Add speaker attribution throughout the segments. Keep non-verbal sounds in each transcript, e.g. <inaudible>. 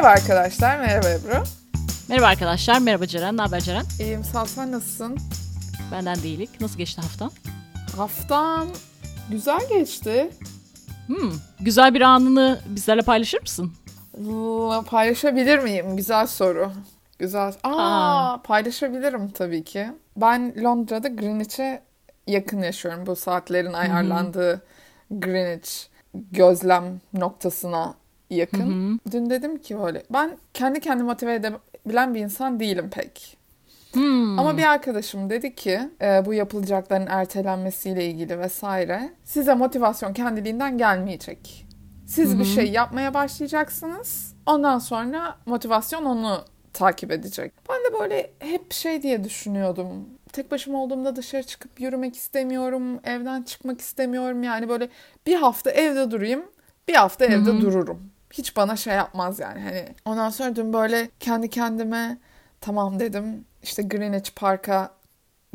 Speaker 1: Merhaba arkadaşlar, merhaba Ebru.
Speaker 2: Merhaba arkadaşlar, merhaba Ceren. Ne haber Ceren?
Speaker 1: İyiyim, sağ ol. Sen nasılsın?
Speaker 2: Benden değilik. Nasıl geçti haftan?
Speaker 1: Haftam güzel geçti.
Speaker 2: Hmm, güzel bir anını bizlerle paylaşır mısın?
Speaker 1: L- Paylaşabilir miyim? Güzel soru. Güzel. Aa,
Speaker 2: Aa.
Speaker 1: paylaşabilirim tabii ki. Ben Londra'da Greenwich'e yakın yaşıyorum. Bu saatlerin ayarlandığı Greenwich gözlem noktasına yakın. Dün dedim ki böyle ben kendi kendimi motive edebilen bir insan değilim pek.
Speaker 2: Hmm.
Speaker 1: Ama bir arkadaşım dedi ki e, bu yapılacakların ertelenmesiyle ilgili vesaire size motivasyon kendiliğinden gelmeyecek. Siz bir şey yapmaya başlayacaksınız. Ondan sonra motivasyon onu takip edecek. Ben de böyle hep şey diye düşünüyordum. Tek başıma olduğumda dışarı çıkıp yürümek istemiyorum. Evden çıkmak istemiyorum. Yani böyle bir hafta evde durayım. Bir hafta evde dururum. Hiç bana şey yapmaz yani. Hani ondan sonra dün böyle kendi kendime tamam dedim. İşte Greenwich Park'a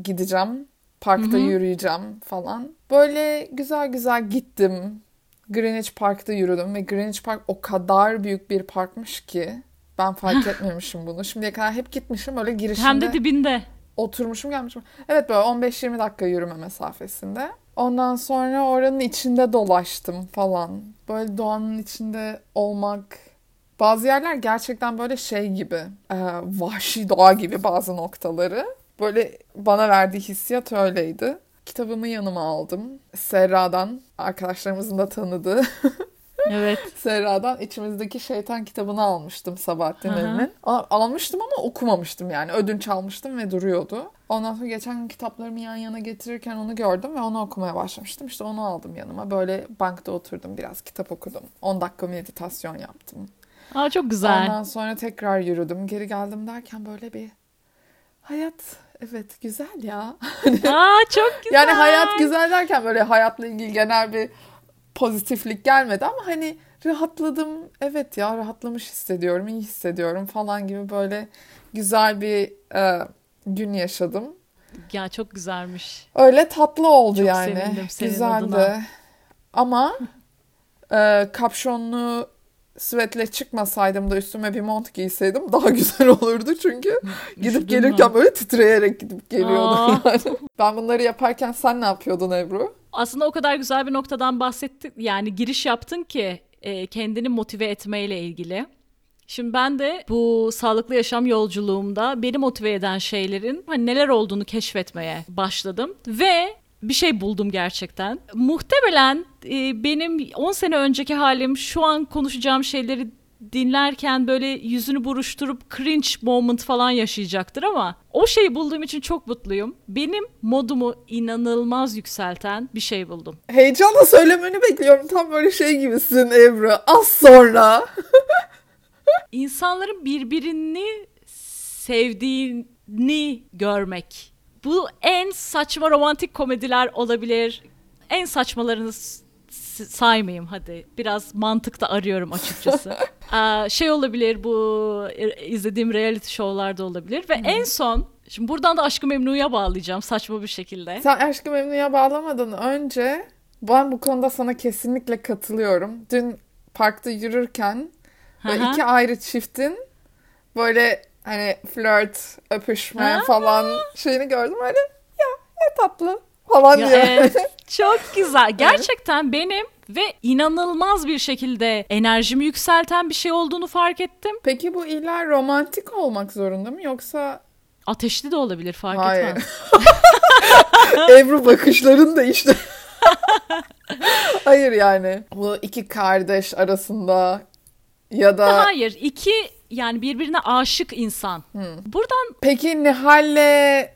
Speaker 1: gideceğim. Parkta yürüyeceğim falan. Böyle güzel güzel gittim. Greenwich Park'ta yürüdüm ve Greenwich Park o kadar büyük bir parkmış ki ben fark <laughs> etmemişim bunu. Şimdiye kadar hep gitmişim öyle girişinde
Speaker 2: Hem de dibinde.
Speaker 1: oturmuşum gelmişim. Evet böyle 15-20 dakika yürüme mesafesinde. Ondan sonra oranın içinde dolaştım falan. Böyle doğanın içinde olmak. Bazı yerler gerçekten böyle şey gibi. e, vahşi doğa gibi bazı noktaları. Böyle bana verdiği hissiyat öyleydi. Kitabımı yanıma aldım. Serra'dan, arkadaşlarımızın da tanıdığı <laughs>
Speaker 2: Evet. <laughs>
Speaker 1: Serra'dan içimizdeki şeytan kitabını almıştım Sabahattin. Ali'nin. Al- Almıştım ama okumamıştım yani. Ödünç almıştım ve duruyordu. Ondan sonra geçen gün kitaplarımı yan yana getirirken onu gördüm ve onu okumaya başlamıştım. İşte onu aldım yanıma. Böyle bankta oturdum biraz kitap okudum. 10 dakika meditasyon yaptım.
Speaker 2: Aa çok güzel.
Speaker 1: Ondan sonra tekrar yürüdüm. Geri geldim derken böyle bir hayat evet güzel ya.
Speaker 2: Aa çok güzel. <laughs>
Speaker 1: Yani hayat güzel derken böyle hayatla ilgili genel bir pozitiflik gelmedi ama hani rahatladım. Evet ya rahatlamış hissediyorum, iyi hissediyorum falan gibi böyle güzel bir e, gün yaşadım.
Speaker 2: Ya çok güzelmiş.
Speaker 1: Öyle tatlı oldu
Speaker 2: Çok
Speaker 1: yani.
Speaker 2: sevindim senin
Speaker 1: Güzeldi.
Speaker 2: adına.
Speaker 1: Ama e, kapşonlu svetle çıkmasaydım da üstüme bir mont giyseydim daha <laughs> güzel olurdu çünkü gidip
Speaker 2: Üşüdün
Speaker 1: gelirken
Speaker 2: mü?
Speaker 1: böyle titreyerek gidip geliyordum
Speaker 2: Aa.
Speaker 1: yani. Ben bunları yaparken sen ne yapıyordun Ebru?
Speaker 2: Aslında o kadar güzel bir noktadan bahsettin. Yani giriş yaptın ki e, kendini motive etmeyle ilgili. Şimdi ben de bu sağlıklı yaşam yolculuğumda beni motive eden şeylerin hani neler olduğunu keşfetmeye başladım ve bir şey buldum gerçekten. Muhtemelen e, benim 10 sene önceki halim şu an konuşacağım şeyleri dinlerken böyle yüzünü buruşturup cringe moment falan yaşayacaktır ama o şeyi bulduğum için çok mutluyum. Benim modumu inanılmaz yükselten bir şey buldum.
Speaker 1: Heyecanla söylemeni bekliyorum. Tam böyle şey gibisin Ebru. Az sonra. <laughs>
Speaker 2: İnsanların birbirini sevdiğini görmek. Bu en saçma romantik komediler olabilir. En saçmalarını s- s- saymayayım hadi. Biraz mantıkta arıyorum açıkçası. Aa, <laughs> şey olabilir bu e, izlediğim reality show'larda olabilir ve en son şimdi buradan da Aşkı Memnu'ya bağlayacağım saçma bir şekilde.
Speaker 1: Sen Aşkı Memnu'ya bağlamadan önce ben bu konuda sana kesinlikle katılıyorum. Dün parkta yürürken böyle iki ayrı çiftin böyle hani flört, öpüşme
Speaker 2: Aa.
Speaker 1: falan şeyini gördüm. Öyle ya ne tatlı falan
Speaker 2: Ya evet, <laughs> çok güzel. Gerçekten benim ve inanılmaz bir şekilde enerjimi yükselten bir şey olduğunu fark ettim.
Speaker 1: Peki bu illa romantik olmak zorunda mı yoksa
Speaker 2: Ateşli de olabilir fark
Speaker 1: Hayır.
Speaker 2: etmez. <laughs>
Speaker 1: Ebru bakışların da işte. <laughs> Hayır yani. Bu iki kardeş arasında ya da
Speaker 2: Hayır, iki yani birbirine aşık insan. Buradan
Speaker 1: peki Nihal'le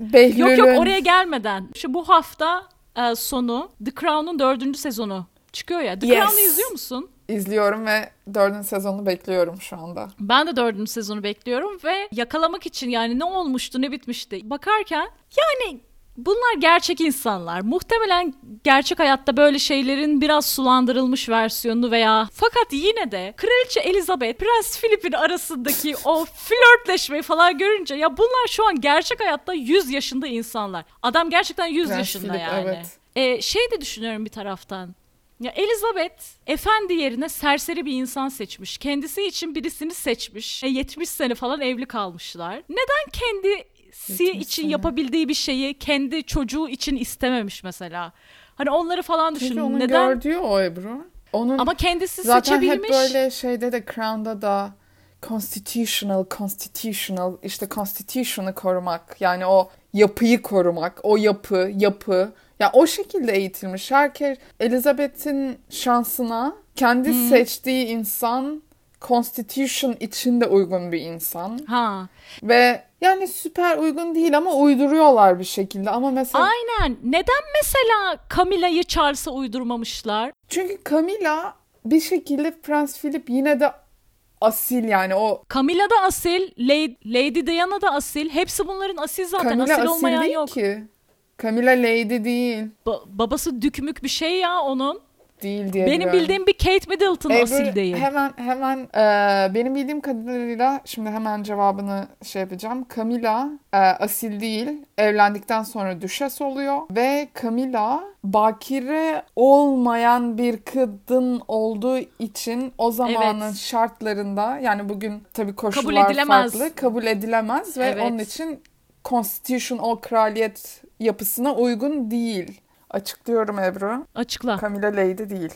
Speaker 1: Behlül'ün
Speaker 2: yok yok oraya gelmeden şu bu hafta e, sonu The Crown'un dördüncü sezonu çıkıyor ya. The
Speaker 1: Yes.
Speaker 2: Crown'u izliyor musun?
Speaker 1: izliyorum ve dördüncü sezonu bekliyorum şu anda.
Speaker 2: Ben de dördüncü sezonu bekliyorum ve yakalamak için yani ne olmuştu ne bitmişti bakarken yani bunlar gerçek insanlar. Muhtemelen gerçek hayatta böyle şeylerin biraz sulandırılmış versiyonu veya fakat yine de Kraliçe Elizabeth, Prens Philip'in arasındaki o <laughs> flörtleşmeyi falan görünce ya bunlar şu an gerçek hayatta 100 yaşında insanlar. Adam gerçekten 100
Speaker 1: Prens
Speaker 2: yaşında
Speaker 1: Philip,
Speaker 2: yani.
Speaker 1: evet.
Speaker 2: Ee, şey de düşünüyorum bir taraftan. Ya Elizabeth efendi yerine serseri bir insan seçmiş. Kendisi için birisini seçmiş. E, 70 sene falan evli kalmışlar. Neden kendisi
Speaker 1: 70
Speaker 2: için yapabildiği bir şeyi kendi çocuğu için istememiş mesela? Hani onları falan düşün.
Speaker 1: Çünkü onun
Speaker 2: Neden?
Speaker 1: gördüğü o Ebru. Onun
Speaker 2: Ama kendisi
Speaker 1: zaten
Speaker 2: seçebilmiş.
Speaker 1: hep böyle şeyde de Crown'da da constitutional, constitutional işte constitution'ı korumak yani o yapıyı korumak, o yapı, yapı ya o şekilde eğitilmiş. Herkes Elizabeth'in şansına kendi seçtiği insan Constitution için de uygun bir insan.
Speaker 2: Ha.
Speaker 1: Ve yani süper uygun değil ama uyduruyorlar bir şekilde. Ama mesela
Speaker 2: Aynen. Neden mesela Camilla'yı Charles'a uydurmamışlar?
Speaker 1: çünkü Camilla bir şekilde Prens Philip yine de asil yani o
Speaker 2: Camilla da asil, Lady, Lady Diana da asil. Hepsi bunların asil zaten.
Speaker 1: Camilla
Speaker 2: asil
Speaker 1: asil
Speaker 2: olmayan
Speaker 1: değil
Speaker 2: yok.
Speaker 1: ki. Camilla Lady değil.
Speaker 2: Ba- babası dükmük bir şey ya onun.
Speaker 1: Değil diye
Speaker 2: Benim
Speaker 1: biliyorum.
Speaker 2: bildiğim bir Kate Middleton
Speaker 1: Ebru,
Speaker 2: asil değil.
Speaker 1: Hemen hemen e, benim bildiğim kadarıyla şimdi hemen cevabını şey yapacağım. Camilla e, asil değil. Evlendikten sonra düşes oluyor ve Camilla bakire olmayan bir kadın olduğu için o zamanın
Speaker 2: Evet.
Speaker 1: şartlarında yani bugün tabii koşullar
Speaker 2: edilemez.
Speaker 1: farklı kabul edilemez ve
Speaker 2: Evet.
Speaker 1: onun için constitution o kraliyet yapısına uygun değil. Açıklıyorum Ebru.
Speaker 2: Açıkla.
Speaker 1: Camilla Lady değil.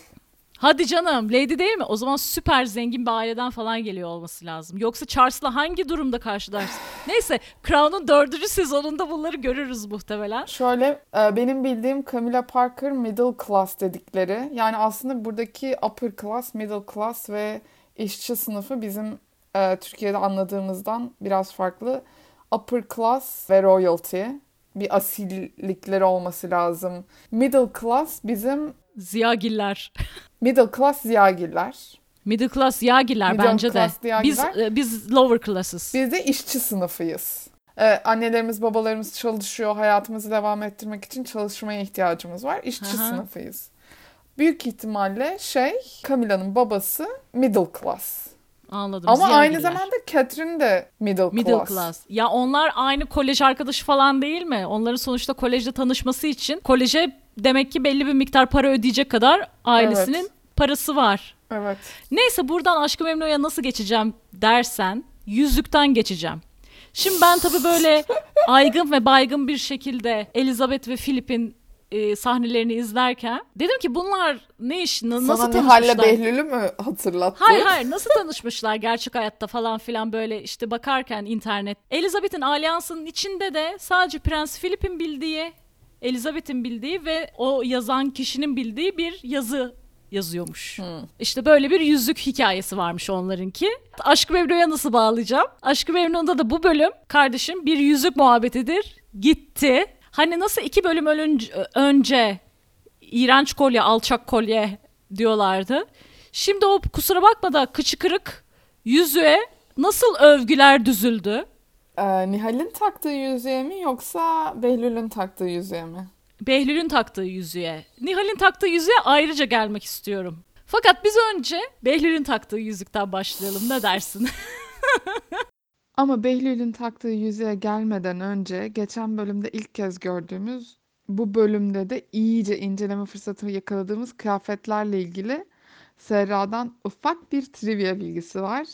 Speaker 2: Hadi canım Lady değil mi? O zaman süper zengin bir aileden falan geliyor olması lazım. Yoksa Charles'la hangi durumda karşılarsın? <sighs> Neyse Crown'un dördüncü sezonunda bunları görürüz muhtemelen.
Speaker 1: Şöyle e, benim bildiğim Camilla Parker middle class dedikleri. Yani aslında buradaki upper class, middle class ve işçi sınıfı bizim e, Türkiye'de anladığımızdan biraz farklı. Upper class ve royalty. Bir asillikleri olması lazım. Middle class bizim
Speaker 2: Ziyagiller. <laughs>
Speaker 1: middle class ziyagiller.
Speaker 2: Middle class Ziyagiller
Speaker 1: Middle
Speaker 2: bence de.
Speaker 1: class
Speaker 2: Biz e, biz lower class'ız.
Speaker 1: Biz de işçi sınıfıyız. Ee, annelerimiz, babalarımız çalışıyor. Hayatımızı devam ettirmek için çalışmaya ihtiyacımız var. İşçi
Speaker 2: Aha.
Speaker 1: sınıfıyız. Büyük ihtimalle şey, Camilla'nın babası middle class.
Speaker 2: Anladım.
Speaker 1: Ama aynı zamanda Catherine de middle,
Speaker 2: Middle
Speaker 1: class.
Speaker 2: class. Ya onlar aynı kolej arkadaşı falan değil mi? Onların sonuçta kolejde tanışması için koleje demek ki belli bir miktar para ödeyecek kadar ailesinin
Speaker 1: Evet.
Speaker 2: parası var.
Speaker 1: Evet.
Speaker 2: Neyse buradan Aşkı Memnu'ya nasıl geçeceğim dersen yüzükten geçeceğim. Şimdi ben tabii böyle <laughs> aygın ve baygın bir şekilde Elizabeth ve Philip'in e, sahnelerini izlerken dedim ki bunlar ne iş na- nasıl
Speaker 1: Sana Nihal'le
Speaker 2: tanışmışlar?
Speaker 1: Behlül'ü mü hatırlattı?
Speaker 2: Hayır hayır nasıl tanışmışlar gerçek hayatta falan filan böyle işte bakarken internet. Elizabeth'in alyansının içinde de sadece Prens Philip'in bildiği, Elizabeth'in bildiği ve o yazan kişinin bildiği bir yazı yazıyormuş. İşte böyle bir yüzük hikayesi varmış onlarınki. Aşk-ı Memnu'ya nasıl bağlayacağım? Aşk-ı Memnu'da da bu bölüm kardeşim bir yüzük muhabbetidir. Gitti. Hani nasıl iki bölüm önce, önce iğrenç kolye, alçak kolye diyorlardı. Şimdi o kusura bakma da kıçı kırık yüzüğe nasıl övgüler düzüldü?
Speaker 1: Ee, Nihal'in taktığı yüzüğe mi yoksa Behlül'ün taktığı yüzüğe mi?
Speaker 2: Behlül'ün taktığı yüzüğe. Nihal'in taktığı yüzüğe ayrıca gelmek istiyorum. Fakat biz önce Behlül'ün taktığı yüzükten başlayalım ne dersin? <laughs>
Speaker 1: Ama Behlül'ün taktığı yüzüğe gelmeden önce geçen bölümde ilk kez gördüğümüz bu bölümde de iyice inceleme fırsatı yakaladığımız kıyafetlerle ilgili Serra'dan ufak bir trivia bilgisi var.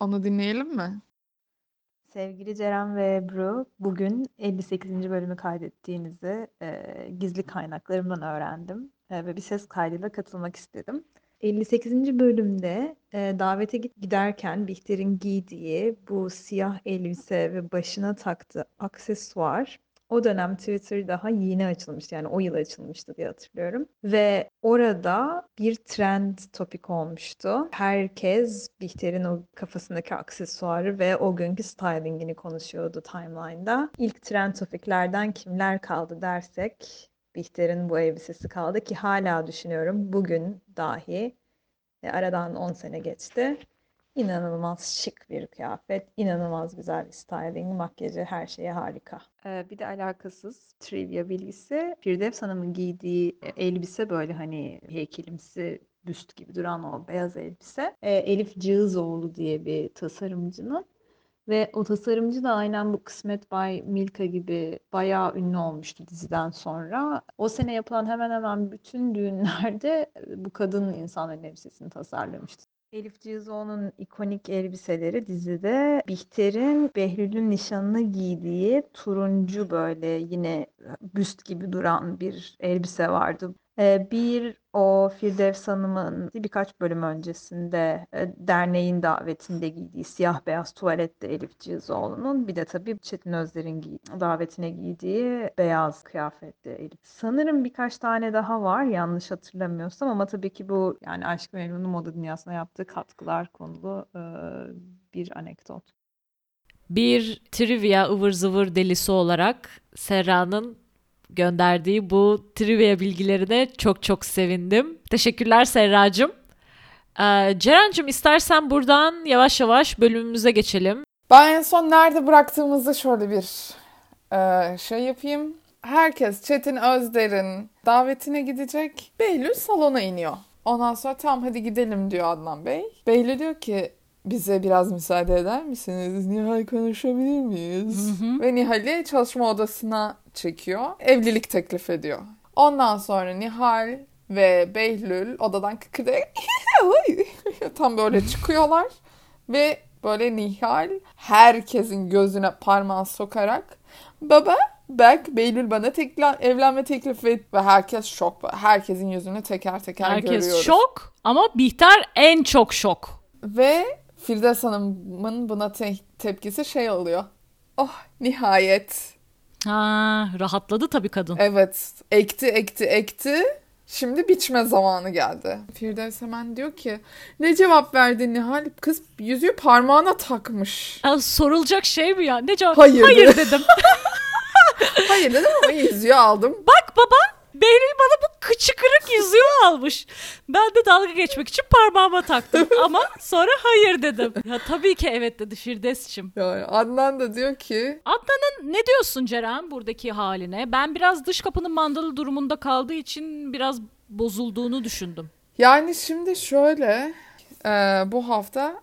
Speaker 1: Onu dinleyelim mi?
Speaker 3: Sevgili Ceren ve Ebru, bugün 58. bölümü kaydettiğimizi e, gizli kaynaklarımdan öğrendim E, ve bir ses kaydıyla katılmak istedim. 58. bölümde e, davete giderken Bihter'in giydiği bu siyah elbise ve başına taktığı aksesuar o dönem Twitter daha yeni açılmıştı yani o yıl açılmıştı diye hatırlıyorum. Ve orada bir trend topik olmuştu. Herkes Bihter'in o kafasındaki aksesuarı ve o günkü stylingini konuşuyordu timeline'da. İlk trend topiklerden kimler kaldı dersek Bihter'in bu elbisesi kaldı ki hala düşünüyorum bugün dahi e, aradan 10 sene geçti. İnanılmaz şık bir kıyafet, inanılmaz güzel bir styling, makyajı, her şeyi harika. Ee, bir de alakasız trivia bilgisi. Firdevs Hanım'ın giydiği e, elbise böyle hani heykelimsi büst gibi duran o beyaz elbise. e, Elif Cığızoğlu diye bir tasarımcının Ve o tasarımcı da aynen bu Kısmet Bay Milka gibi bayağı ünlü olmuştu diziden sonra. O sene yapılan hemen hemen bütün düğünlerde bu kadın insanların elbisesini tasarlamıştı. Elif Cihzoğlu'nun ikonik elbiseleri dizide Bihter'in Behlül'ün nişanını giydiği turuncu böyle yine büst gibi duran bir elbise vardı. Ee, bir o Firdevs Hanım'ın birkaç bölüm öncesinde e, derneğin davetinde giydiği siyah beyaz tuvalette Elif Cihzoğlu'nun bir de tabii Çetin Özler'in giy- davetine giydiği beyaz kıyafette Elif. Sanırım birkaç tane daha var yanlış hatırlamıyorsam ama tabii ki bu yani Aşk Memnun'un moda dünyasına yaptığı katkılar konulu e, bir anekdot.
Speaker 2: Bir trivia ıvır zıvır delisi olarak Serra'nın gönderdiği bu trivia bilgilerine çok çok sevindim. Teşekkürler Serracığım. Ee, Ceren'cim istersen buradan yavaş yavaş bölümümüze geçelim.
Speaker 1: Ben en son nerede bıraktığımızda şöyle bir e, şey yapayım. Herkes Çetin Özder'in davetine gidecek. Behlül salona iniyor. Ondan sonra tamam hadi gidelim diyor Adnan Bey. Behlül diyor ki bize biraz müsaade eder misiniz? Nihal konuşabilir miyiz? Ve Nihal'i çalışma odasına çekiyor. Evlilik teklif ediyor. Ondan sonra Nihal ve Behlül odadan kıkırdayarak <laughs> tam böyle çıkıyorlar. Ve böyle Nihal herkesin gözüne parmağı sokarak baba bak Behlül bana tekla, evlenme teklif et ve herkes şok. Herkesin yüzünü teker teker
Speaker 2: Herkes
Speaker 1: görüyoruz.
Speaker 2: şok ama Bihter en çok şok.
Speaker 1: Ve Firdevs Hanım'ın buna te- tepkisi şey oluyor. Oh nihayet.
Speaker 2: Ha, rahatladı tabii kadın.
Speaker 1: Evet ekti ekti ekti. Şimdi biçme zamanı geldi. Firdevs hemen diyor ki ne cevap verdin Nihal? Kız yüzüğü parmağına takmış.
Speaker 2: Ya, sorulacak şey mi ya? Ne cevap?
Speaker 1: Hayır
Speaker 2: Hayır
Speaker 1: dedi.
Speaker 2: dedim. <laughs>
Speaker 1: Hayır dedim ama yüzüğü aldım.
Speaker 2: Bak baba Behlül bana bu kıçı kırık yüzüğü almış. Ben de dalga geçmek için parmağıma taktım. <laughs> Ama sonra hayır dedim. Ya tabii ki evet dedi Firdevs'cim.
Speaker 1: Yani Adnan da diyor ki
Speaker 2: Adnan'ın ne diyorsun Ceren buradaki haline? Ben biraz dış kapının mandalı durumunda kaldığı için biraz bozulduğunu düşündüm.
Speaker 1: yani şimdi şöyle e, bu hafta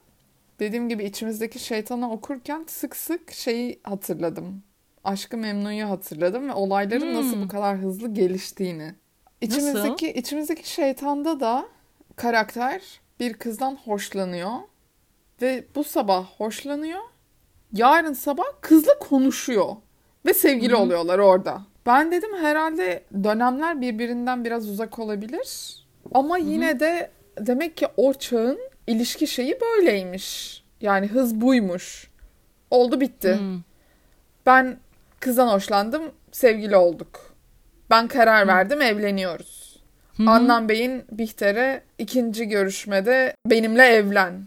Speaker 1: dediğim gibi içimizdeki şeytanı okurken sık sık şeyi hatırladım. Aşkı Memnu'yu hatırladım ve olayların nasıl
Speaker 2: Hmm.
Speaker 1: bu kadar hızlı geliştiğini. İçimizdeki içimizdeki şeytanda da karakter bir kızdan hoşlanıyor ve bu sabah hoşlanıyor. Yarın sabah kızla konuşuyor ve sevgili oluyorlar orada. Ben dedim herhalde dönemler birbirinden biraz uzak olabilir. Ama yine de demek ki o çağın ilişki şeyi böyleymiş. Yani hız buymuş. Oldu bitti.
Speaker 2: Hmm.
Speaker 1: Ben kızdan hoşlandım, sevgili olduk. Ben karar verdim, evleniyoruz. Adnan Bey'in Bihter'e ikinci görüşmede benimle evlen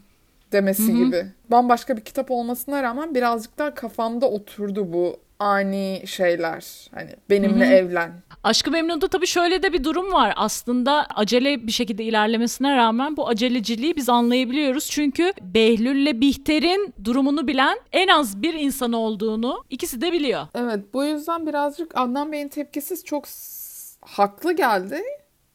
Speaker 1: demesi gibi. Bambaşka bir kitap olmasına rağmen birazcık daha kafamda oturdu bu ani şeyler. Hani benimle evlen.
Speaker 2: Aşkı Memnun'da tabii şöyle de bir durum var. Aslında acele bir şekilde ilerlemesine rağmen bu aceleciliği biz anlayabiliyoruz. Çünkü Behlül'le Bihter'in durumunu bilen en az bir insan olduğunu ikisi de biliyor.
Speaker 1: Evet bu yüzden birazcık Adnan Bey'in tepkisi çok haklı geldi.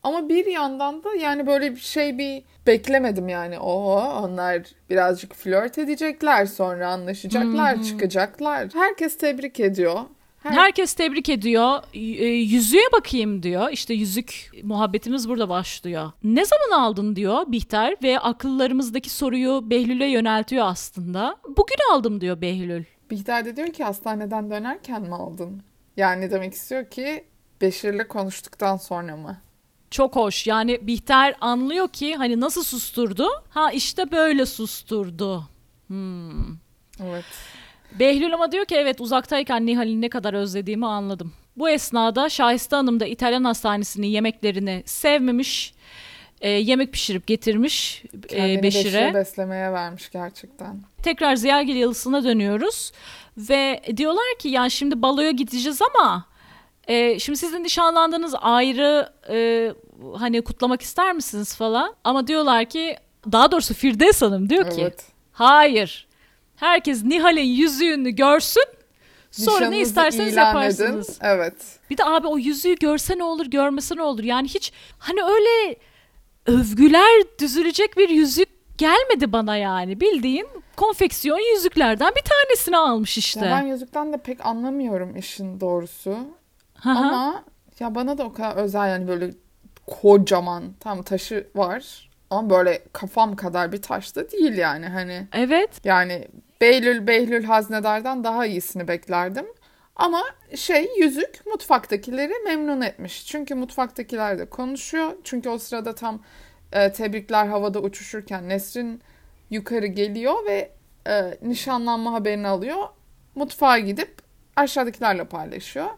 Speaker 1: Ama bir yandan da yani böyle bir şey bir beklemedim yani. Oo onlar birazcık flört edecekler sonra anlaşacaklar, çıkacaklar. Herkes tebrik ediyor. Her-
Speaker 2: Herkes tebrik ediyor. E, yüzüğe bakayım diyor. İşte yüzük muhabbetimiz burada başlıyor. Ne zaman aldın diyor Bihter ve akıllarımızdaki soruyu Behlül'e yöneltiyor aslında. Bugün aldım diyor Behlül.
Speaker 1: Bihter de diyor ki hastaneden dönerken mi aldın? Yani demek istiyor ki Beşir'le konuştuktan sonra mı?
Speaker 2: Çok hoş. Yani Bihter anlıyor ki hani nasıl susturdu? Ha işte böyle susturdu. Hmm.
Speaker 1: Evet.
Speaker 2: Behlül ama diyor ki evet uzaktayken Nihal'i ne kadar özlediğimi anladım. Bu esnada Şahiste Hanım da İtalyan hastanesinin yemeklerini sevmemiş. e, yemek pişirip getirmiş e,
Speaker 1: Kendini
Speaker 2: Beşir'e.
Speaker 1: Beşir'e beslemeye vermiş gerçekten.
Speaker 2: Tekrar Ziyagil Yalısı'na dönüyoruz. Ve diyorlar ki yani şimdi baloya gideceğiz ama e, şimdi sizin nişanlandığınız ayrı e, hani kutlamak ister misiniz falan. Ama diyorlar ki daha doğrusu Firdevs Hanım diyor ki
Speaker 1: Evet.
Speaker 2: hayır herkes Nihal'in yüzüğünü görsün sonra ne
Speaker 1: Nişanınızı
Speaker 2: isterseniz
Speaker 1: ilan
Speaker 2: yaparsınız.
Speaker 1: edin. Evet.
Speaker 2: Bir de abi o yüzüğü görse ne olur görmese ne olur yani hiç hani öyle övgüler düzülecek bir yüzük gelmedi bana yani bildiğin konfeksiyon yüzüklerden bir tanesini almış işte.
Speaker 1: Ya ben yüzükten de pek anlamıyorum işin doğrusu. Ama ya bana da o kadar özel yani böyle kocaman tam taşı var. Ama böyle kafam kadar bir taş da değil yani hani.
Speaker 2: Evet.
Speaker 1: Yani Behlül Behlül Haznedar'dan daha iyisini beklerdim. Ama şey yüzük mutfaktakileri memnun etmiş. Çünkü mutfaktakiler de konuşuyor. Çünkü o sırada tam e, tebrikler havada uçuşurken Nesrin yukarı geliyor ve e, nişanlanma haberini alıyor. Mutfağa gidip aşağıdakilerle paylaşıyor.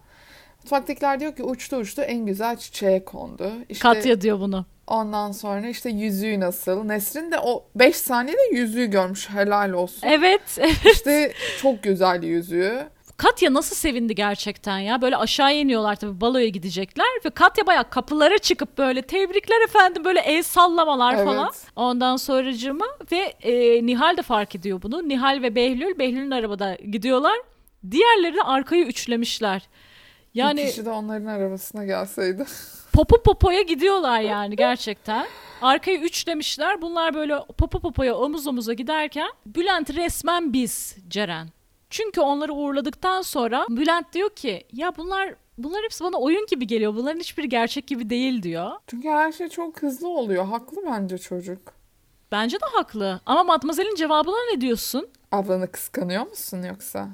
Speaker 1: Mutfaktakiler diyor ki uçtu uçtu en güzel çiçeğe kondu. İşte
Speaker 2: Katya diyor bunu.
Speaker 1: ondan sonra işte yüzüğü nasıl? Nesrin de o 5 saniyede yüzüğü görmüş helal olsun. <laughs>
Speaker 2: Evet.
Speaker 1: İşte çok güzel yüzüğü.
Speaker 2: Katya nasıl sevindi gerçekten ya. Böyle aşağı iniyorlar tabii baloya gidecekler. Ve Katya bayağı kapılara çıkıp böyle tebrikler efendim böyle el sallamalar
Speaker 1: Evet.
Speaker 2: falan. Ondan sonracığıma ve e, Nihal de fark ediyor bunu. Nihal ve Behlül, Behlül'ün arabada gidiyorlar. Diğerleri de arkayı üçlemişler.
Speaker 1: Yani... Bir kişi de onların arabasına gelseydi. <laughs>
Speaker 2: popo popoya gidiyorlar yani gerçekten. Arkayı üçlemişler. Bunlar böyle popo popoya omuz omuza giderken Bülent resmen biz Ceren. Çünkü onları uğurladıktan sonra Bülent diyor ki ya bunlar bunlar hepsi bana oyun gibi geliyor. Bunların hiçbiri gerçek gibi değil diyor.
Speaker 1: Çünkü her şey çok hızlı oluyor. Haklı bence çocuk.
Speaker 2: Bence de haklı. Ama Matmazel'in cevabına ne diyorsun?
Speaker 1: Ablanı kıskanıyor musun yoksa?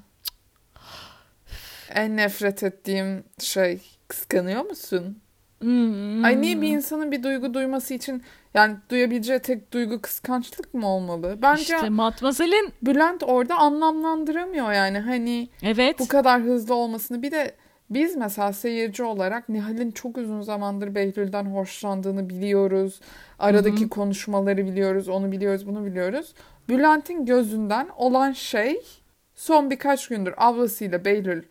Speaker 1: En nefret ettiğim şey kıskanıyor musun?
Speaker 2: Hmm.
Speaker 1: Ay niye bir insanın bir duygu duyması için yani duyabileceği tek duygu kıskançlık mı olmalı? Bence
Speaker 2: İşte Matmazel'in
Speaker 1: Bülent orada anlamlandıramıyor yani hani
Speaker 2: evet
Speaker 1: bu kadar hızlı olmasını. Bir de biz mesela seyirci olarak Nihal'in çok uzun zamandır Behlül'den hoşlandığını biliyoruz. Aradaki konuşmaları biliyoruz, onu biliyoruz, bunu biliyoruz. Bülent'in gözünden olan şey son birkaç gündür ablasıyla Behlül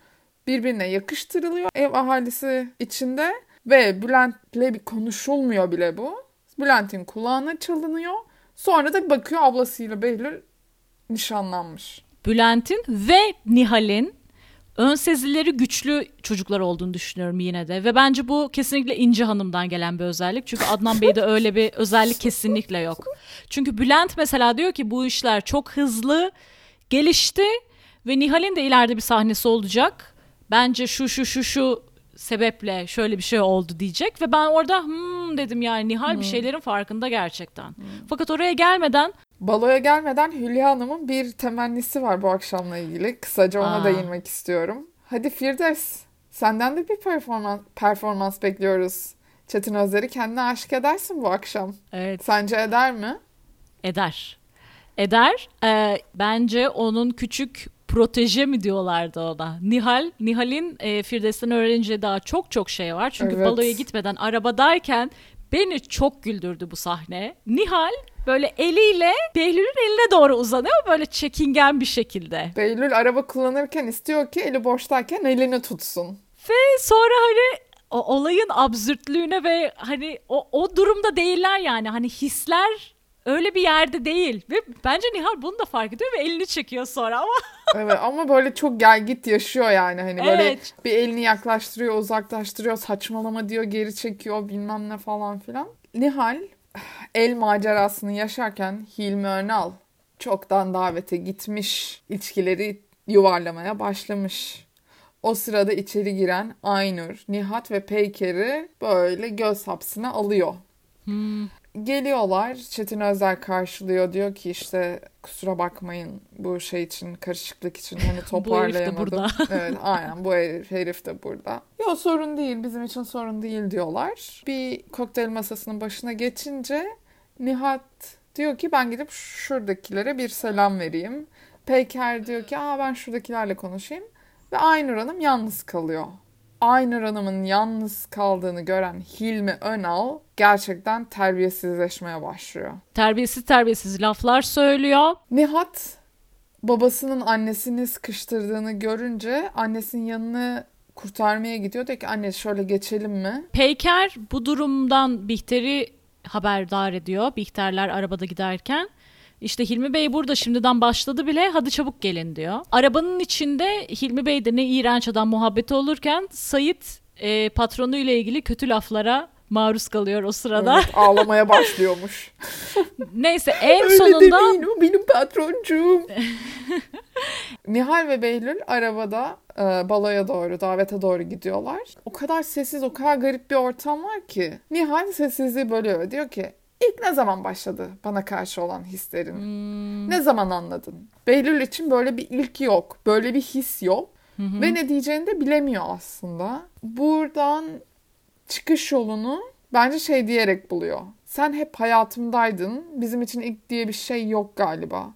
Speaker 1: birbirine yakıştırılıyor ev ahalisi içinde ve Bülent'le bir konuşulmuyor bile bu. Bülent'in kulağına çalınıyor. Sonra da bakıyor ablasıyla Behlül nişanlanmış.
Speaker 2: Bülent'in ve Nihal'in ön sezileri güçlü çocuklar olduğunu düşünüyorum yine de. Ve bence bu kesinlikle İnci Hanım'dan gelen bir özellik. Çünkü Adnan Bey'de <laughs> öyle bir özellik kesinlikle yok. Çünkü Bülent mesela diyor ki bu işler çok hızlı gelişti ve Nihal'in de ileride bir sahnesi olacak. Bence şu şu şu şu sebeple şöyle bir şey oldu diyecek ve ben orada hmm dedim yani Nihal bir şeylerin farkında gerçekten. Fakat oraya gelmeden
Speaker 1: Baloya gelmeden Hülya Hanım'ın bir temennisi var bu akşamla ilgili. Kısaca ona
Speaker 2: Aa.
Speaker 1: değinmek istiyorum. Hadi Firdevs, senden de bir performans, performans bekliyoruz. Çetin Özer'i kendine aşık edersin bu akşam.
Speaker 2: evet
Speaker 1: Sence eder mi?
Speaker 2: Eder. Eder. Ee, bence onun küçük proteje mi diyorlardı ona. Nihal, Nihal'in e, Firdevs'ten öğreneceği daha çok çok şey var. Çünkü
Speaker 1: Evet.
Speaker 2: baloya gitmeden arabadayken beni çok güldürdü bu sahne. Nihal böyle eliyle Behlül'ün eline doğru uzanıyor böyle çekingen bir şekilde.
Speaker 1: Beylül araba kullanırken istiyor ki eli boştayken elini tutsun.
Speaker 2: Ve sonra hani o olayın absürtlüğüne ve hani o, o durumda değiller yani. Hani hisler öyle bir yerde değil. Ve bence Nihal bunu da fark ediyor ve elini çekiyor sonra ama <laughs>
Speaker 1: Evet ama böyle çok gel git yaşıyor yani. Hani böyle
Speaker 2: Evet.
Speaker 1: bir elini yaklaştırıyor, uzaklaştırıyor, saçmalama diyor, geri çekiyor bilmem ne falan filan. Nihal el macerasını yaşarken Hilmi Önal çoktan davete gitmiş, içkileri yuvarlamaya başlamış. O sırada içeri giren Aynur, Nihat ve Peyker'i böyle göz hapsine alıyor. Geliyorlar. Çetin Özer karşılıyor. Diyor ki işte kusura bakmayın bu şey için, karışıklık için <laughs> hani toparlayamadım.
Speaker 2: burada. <laughs>
Speaker 1: evet aynen bu herif, herif de burada. Yok sorun değil bizim için sorun değil diyorlar. Bir kokteyl masasının başına geçince Nihat diyor ki ben gidip şuradakilere bir selam vereyim. Peyker diyor ki aa ben şuradakilerle konuşayım. Ve Aynur Hanım yalnız kalıyor. Aynur Hanım'ın yalnız kaldığını gören Hilmi Önal gerçekten terbiyesizleşmeye başlıyor.
Speaker 2: terbiyesiz terbiyesiz laflar söylüyor.
Speaker 1: Nihat babasının annesini sıkıştırdığını görünce annesinin yanını kurtarmaya gidiyor. Diyor ki anne şöyle geçelim mi?
Speaker 2: Peyker bu durumdan Bihter'i haberdar ediyor. Bihterler arabada giderken. İşte Hilmi Bey burada şimdiden başladı bile hadi çabuk gelin diyor. Arabanın içinde Hilmi Bey de ne iğrenç adam muhabbeti olurken Sayit e, patronu ile ilgili kötü laflara maruz kalıyor o sırada.
Speaker 1: Evet, ağlamaya başlıyormuş. <laughs>
Speaker 2: Neyse en
Speaker 1: Öyle
Speaker 2: sonunda
Speaker 1: demeyin o benim patroncuğum. <laughs> Nihal ve Behlül arabada e, baloya doğru, davete doğru gidiyorlar. O kadar sessiz, o kadar garip bir ortam var ki. Nihal sessizliği bölüyor diyor ki ilk ne zaman başladı bana karşı olan hislerin?
Speaker 2: Hmm.
Speaker 1: Ne zaman anladın? Behlül için böyle bir ilk yok, böyle bir his yok. Ve ne diyeceğini de bilemiyor aslında. Buradan çıkış yolunu bence şey diyerek buluyor. Sen hep hayatımdaydın. Bizim için ilk diye bir şey yok galiba.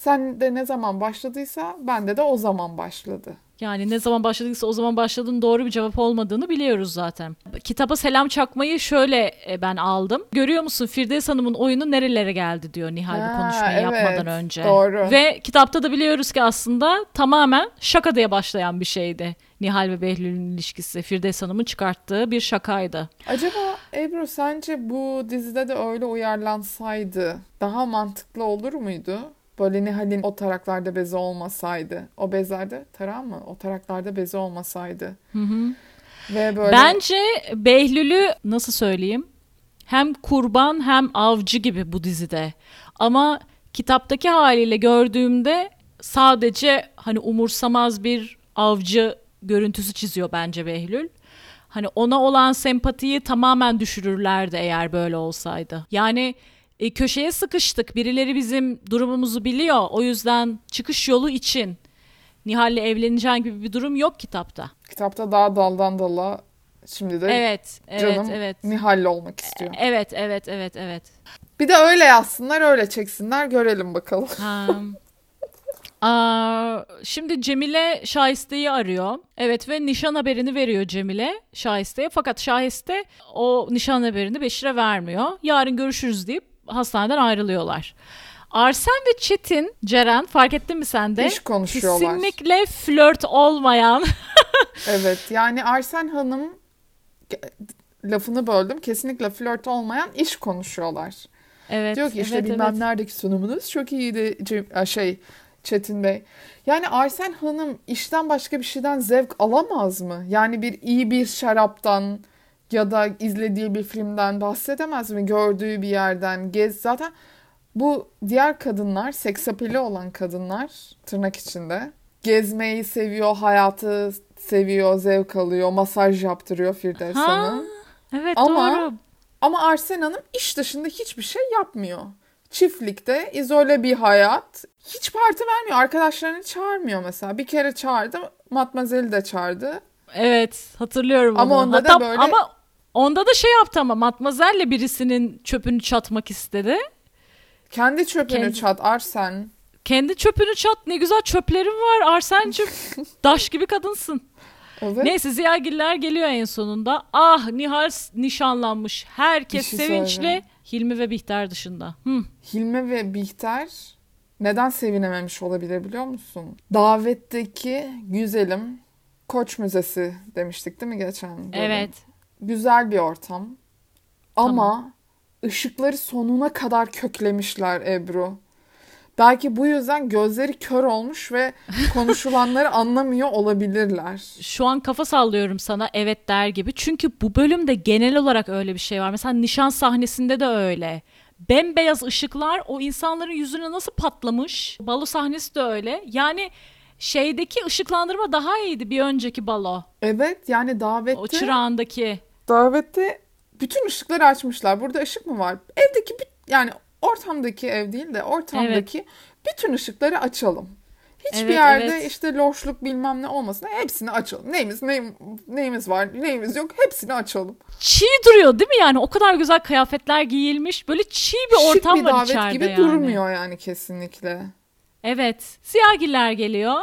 Speaker 1: Sen de ne zaman başladıysa bende de o zaman başladı.
Speaker 2: Yani ne zaman başladıysa o zaman başladığın doğru bir cevap olmadığını biliyoruz zaten. Kitaba selam çakmayı şöyle e, ben aldım. Görüyor musun Firdevs Hanım'ın oyunu nerelere geldi diyor Nihal bu
Speaker 1: Ha,
Speaker 2: konuşmayı
Speaker 1: evet,
Speaker 2: yapmadan önce.
Speaker 1: doğru.
Speaker 2: Ve kitapta da biliyoruz ki aslında tamamen şaka diye başlayan bir şeydi. Nihal ve Behlül'ün ilişkisi Firdevs Hanım'ın çıkarttığı bir şakaydı.
Speaker 1: Acaba Ebru sence bu dizide de öyle uyarlansaydı daha mantıklı olur muydu? Böyle Nihal'in o taraklarda bezi olmasaydı. O bezlerde tarak mı? O taraklarda bezi olmasaydı. Ve böyle
Speaker 2: Bence Behlül'ü nasıl söyleyeyim? Hem kurban hem avcı gibi bu dizide. Ama kitaptaki haliyle gördüğümde sadece hani umursamaz bir avcı görüntüsü çiziyor bence Behlül. Hani ona olan sempatiyi tamamen düşürürlerdi eğer böyle olsaydı. Yani e, köşeye sıkıştık. Birileri bizim durumumuzu biliyor. O yüzden çıkış yolu için Nihal'le evleneceğin gibi bir durum yok kitapta.
Speaker 1: kitapta daha daldan dala şimdi de
Speaker 2: Evet, evet,
Speaker 1: canım
Speaker 2: evet.
Speaker 1: Nihal'le olmak istiyor.
Speaker 2: Evet, evet, evet, evet.
Speaker 1: Bir de öyle yazsınlar, öyle çeksinler, görelim bakalım.
Speaker 2: Ha. <laughs> Aa, şimdi Cemile Şahiste'yi arıyor. Evet ve nişan haberini veriyor Cemile Şahiste'ye. Fakat Şahiste o nişan haberini Beşir'e vermiyor. Yarın görüşürüz deyip hastaneden ayrılıyorlar. Arsen ve Çetin, Ceren fark ettin mi sen de?
Speaker 1: İş konuşuyorlar.
Speaker 2: Kesinlikle flört olmayan. <laughs>
Speaker 1: Evet, yani Arsen Hanım lafını böldüm. Kesinlikle flört olmayan iş konuşuyorlar.
Speaker 2: evet.
Speaker 1: Diyor ki işte
Speaker 2: evet,
Speaker 1: bilmem
Speaker 2: evet.
Speaker 1: neredeki sunumunuz çok iyiydi şey Çetin Bey. Yani Arsen Hanım işten başka bir şeyden zevk alamaz mı? Yani bir iyi bir şaraptan ya da izlediği bir filmden bahsedemez mi? Gördüğü bir yerden gez. Zaten bu diğer kadınlar, seksapeli olan kadınlar tırnak içinde gezmeyi seviyor, hayatı seviyor, zevk alıyor, masaj yaptırıyor Firdevs
Speaker 2: Ha,
Speaker 1: Hanım.
Speaker 2: Evet
Speaker 1: Ama-
Speaker 2: doğru.
Speaker 1: Ama Arsen Hanım iş dışında hiçbir şey yapmıyor. Çiftlikte izole bir hayat. Hiç parti vermiyor. Arkadaşlarını çağırmıyor mesela. Bir kere çağırdı. Matmazel'i de çağırdı.
Speaker 2: Evet hatırlıyorum
Speaker 1: Ama
Speaker 2: onu.
Speaker 1: onda da
Speaker 2: Hatta,
Speaker 1: böyle-
Speaker 2: Ama onda da şey yaptı ama Matmazel'le birisinin çöpünü çatmak istedi.
Speaker 1: Kendi çöpünü
Speaker 2: Kendi-
Speaker 1: çat Arsen.
Speaker 2: Kendi çöpünü çat ne güzel çöplerin var Arsen'cim. <laughs> Daş gibi kadınsın.
Speaker 1: Evet.
Speaker 2: Neyse Ziyagiller geliyor en sonunda. Ah Nihal nişanlanmış. Herkes
Speaker 1: şey
Speaker 2: sevinçli.
Speaker 1: söyle.
Speaker 2: Hilmi ve Bihter dışında. Hı.
Speaker 1: Hilmi ve Bihter neden sevinememiş olabilir biliyor musun? Davetteki güzelim Koç Müzesi demiştik değil mi geçen bölüm?
Speaker 2: Evet.
Speaker 1: Güzel bir ortam. Ama ışıkları sonuna kadar köklemişler Ebru. Belki bu yüzden gözleri kör olmuş ve <laughs> konuşulanları anlamıyor olabilirler.
Speaker 2: Şu an kafa sallıyorum sana evet der gibi. Çünkü bu bölümde genel olarak öyle bir şey var. Mesela nişan sahnesinde de öyle. Bembeyaz ışıklar o insanların yüzüne nasıl patlamış. Balo sahnesi de öyle. Yani şeydeki ışıklandırma daha iyiydi bir önceki balo.
Speaker 1: Evet yani
Speaker 2: O
Speaker 1: davette
Speaker 2: çırağındaki.
Speaker 1: Davette bütün ışıkları açmışlar. Burada ışık mı var? Evdeki yani ortamdaki ev değil de ortamdaki bütün ışıkları açalım. Hiçbir
Speaker 2: Evet,
Speaker 1: yerde
Speaker 2: evet.
Speaker 1: işte loşluk bilmem ne olmasın. Hepsini açalım. Neyimiz neyim- neyimiz var, neyimiz yok hepsini açalım.
Speaker 2: Çiğ duruyor değil mi yani? O kadar güzel kıyafetler giyilmiş. Böyle çiğ bir
Speaker 1: Şık
Speaker 2: ortam
Speaker 1: bir
Speaker 2: var
Speaker 1: davet
Speaker 2: içeride
Speaker 1: gibi
Speaker 2: yani.
Speaker 1: durmuyor yani kesinlikle.
Speaker 2: Evet. Siyahgiller geliyor.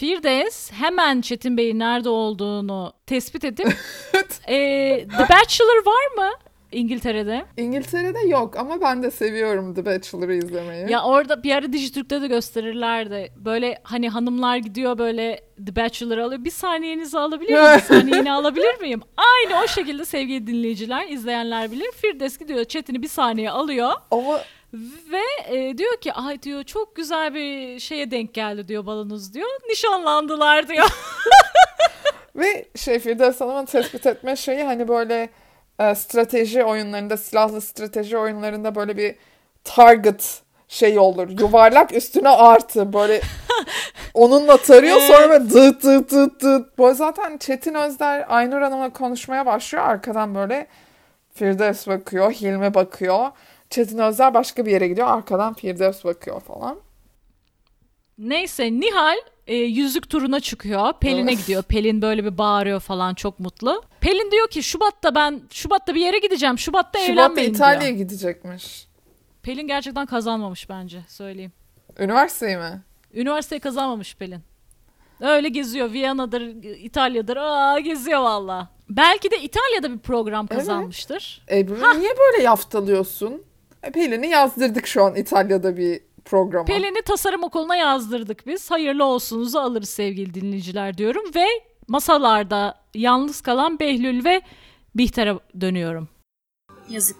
Speaker 2: Firdevs hemen Çetin Bey'in nerede olduğunu tespit edip <laughs> eee, The Bachelor var mı İngiltere'de?
Speaker 1: İngiltere'de yok ama ben de seviyorum The Bachelor'ı izlemeyi.
Speaker 2: Ya orada bir ara Dijitürk'te de gösterirlerdi. Böyle hani hanımlar gidiyor böyle The Bachelor'ı alıyor. Bir saniyenizi alabilir miyim? Bir <laughs> saniyeni alabilir miyim? Aynı o şekilde sevgili dinleyiciler, izleyenler bilir. Firdevs gidiyor Çetin'i bir saniye alıyor.
Speaker 1: Ama
Speaker 2: Ve e, diyor ki ay diyor çok güzel bir şeye denk geldi diyor balınız diyor. Nişanlandılar diyor. <laughs>
Speaker 1: ve şey Firdevs Hanım'ın tespit etme şeyi hani böyle e, strateji oyunlarında, silahlı strateji oyunlarında böyle bir target şey olur. Yuvarlak üstüne artı böyle <laughs> onunla tarıyor
Speaker 2: Evet.
Speaker 1: sonra böyle dıt dıt dıt dıt. Bu zaten Çetin Özder Aynur Hanım'la konuşmaya başlıyor. Arkadan böyle Firdevs bakıyor, Hilmi bakıyor. Çetin Özder başka bir yere gidiyor. Arkadan Firdevs bakıyor falan.
Speaker 2: Neyse Nihal e, yüzük turuna çıkıyor. Pelin'e
Speaker 1: Evet.
Speaker 2: gidiyor. Pelin böyle bir bağırıyor falan çok mutlu. Pelin diyor ki Şubat'ta ben Şubat'ta bir yere gideceğim. Şubat'ta
Speaker 1: Şubat'ta
Speaker 2: evlenmeyin
Speaker 1: İtalya'ya
Speaker 2: diyor.
Speaker 1: gidecekmiş.
Speaker 2: Pelin gerçekten kazanmamış bence söyleyeyim.
Speaker 1: Üniversiteyi mi?
Speaker 2: Üniversiteyi kazanmamış Pelin. Öyle geziyor. Viyana'dır, İtalya'dır. Aa geziyor valla. Belki de İtalya'da bir program
Speaker 1: Evet.
Speaker 2: kazanmıştır.
Speaker 1: Ebru niye böyle yaftalıyorsun? Pelin'i yazdırdık şu an İtalya'da bir programa.
Speaker 2: Pelin'i tasarım okuluna yazdırdık biz. Hayırlı olsunuzu alırız sevgili dinleyiciler diyorum. Ve masalarda yalnız kalan Behlül ve Bihter'e dönüyorum.
Speaker 4: Yazık.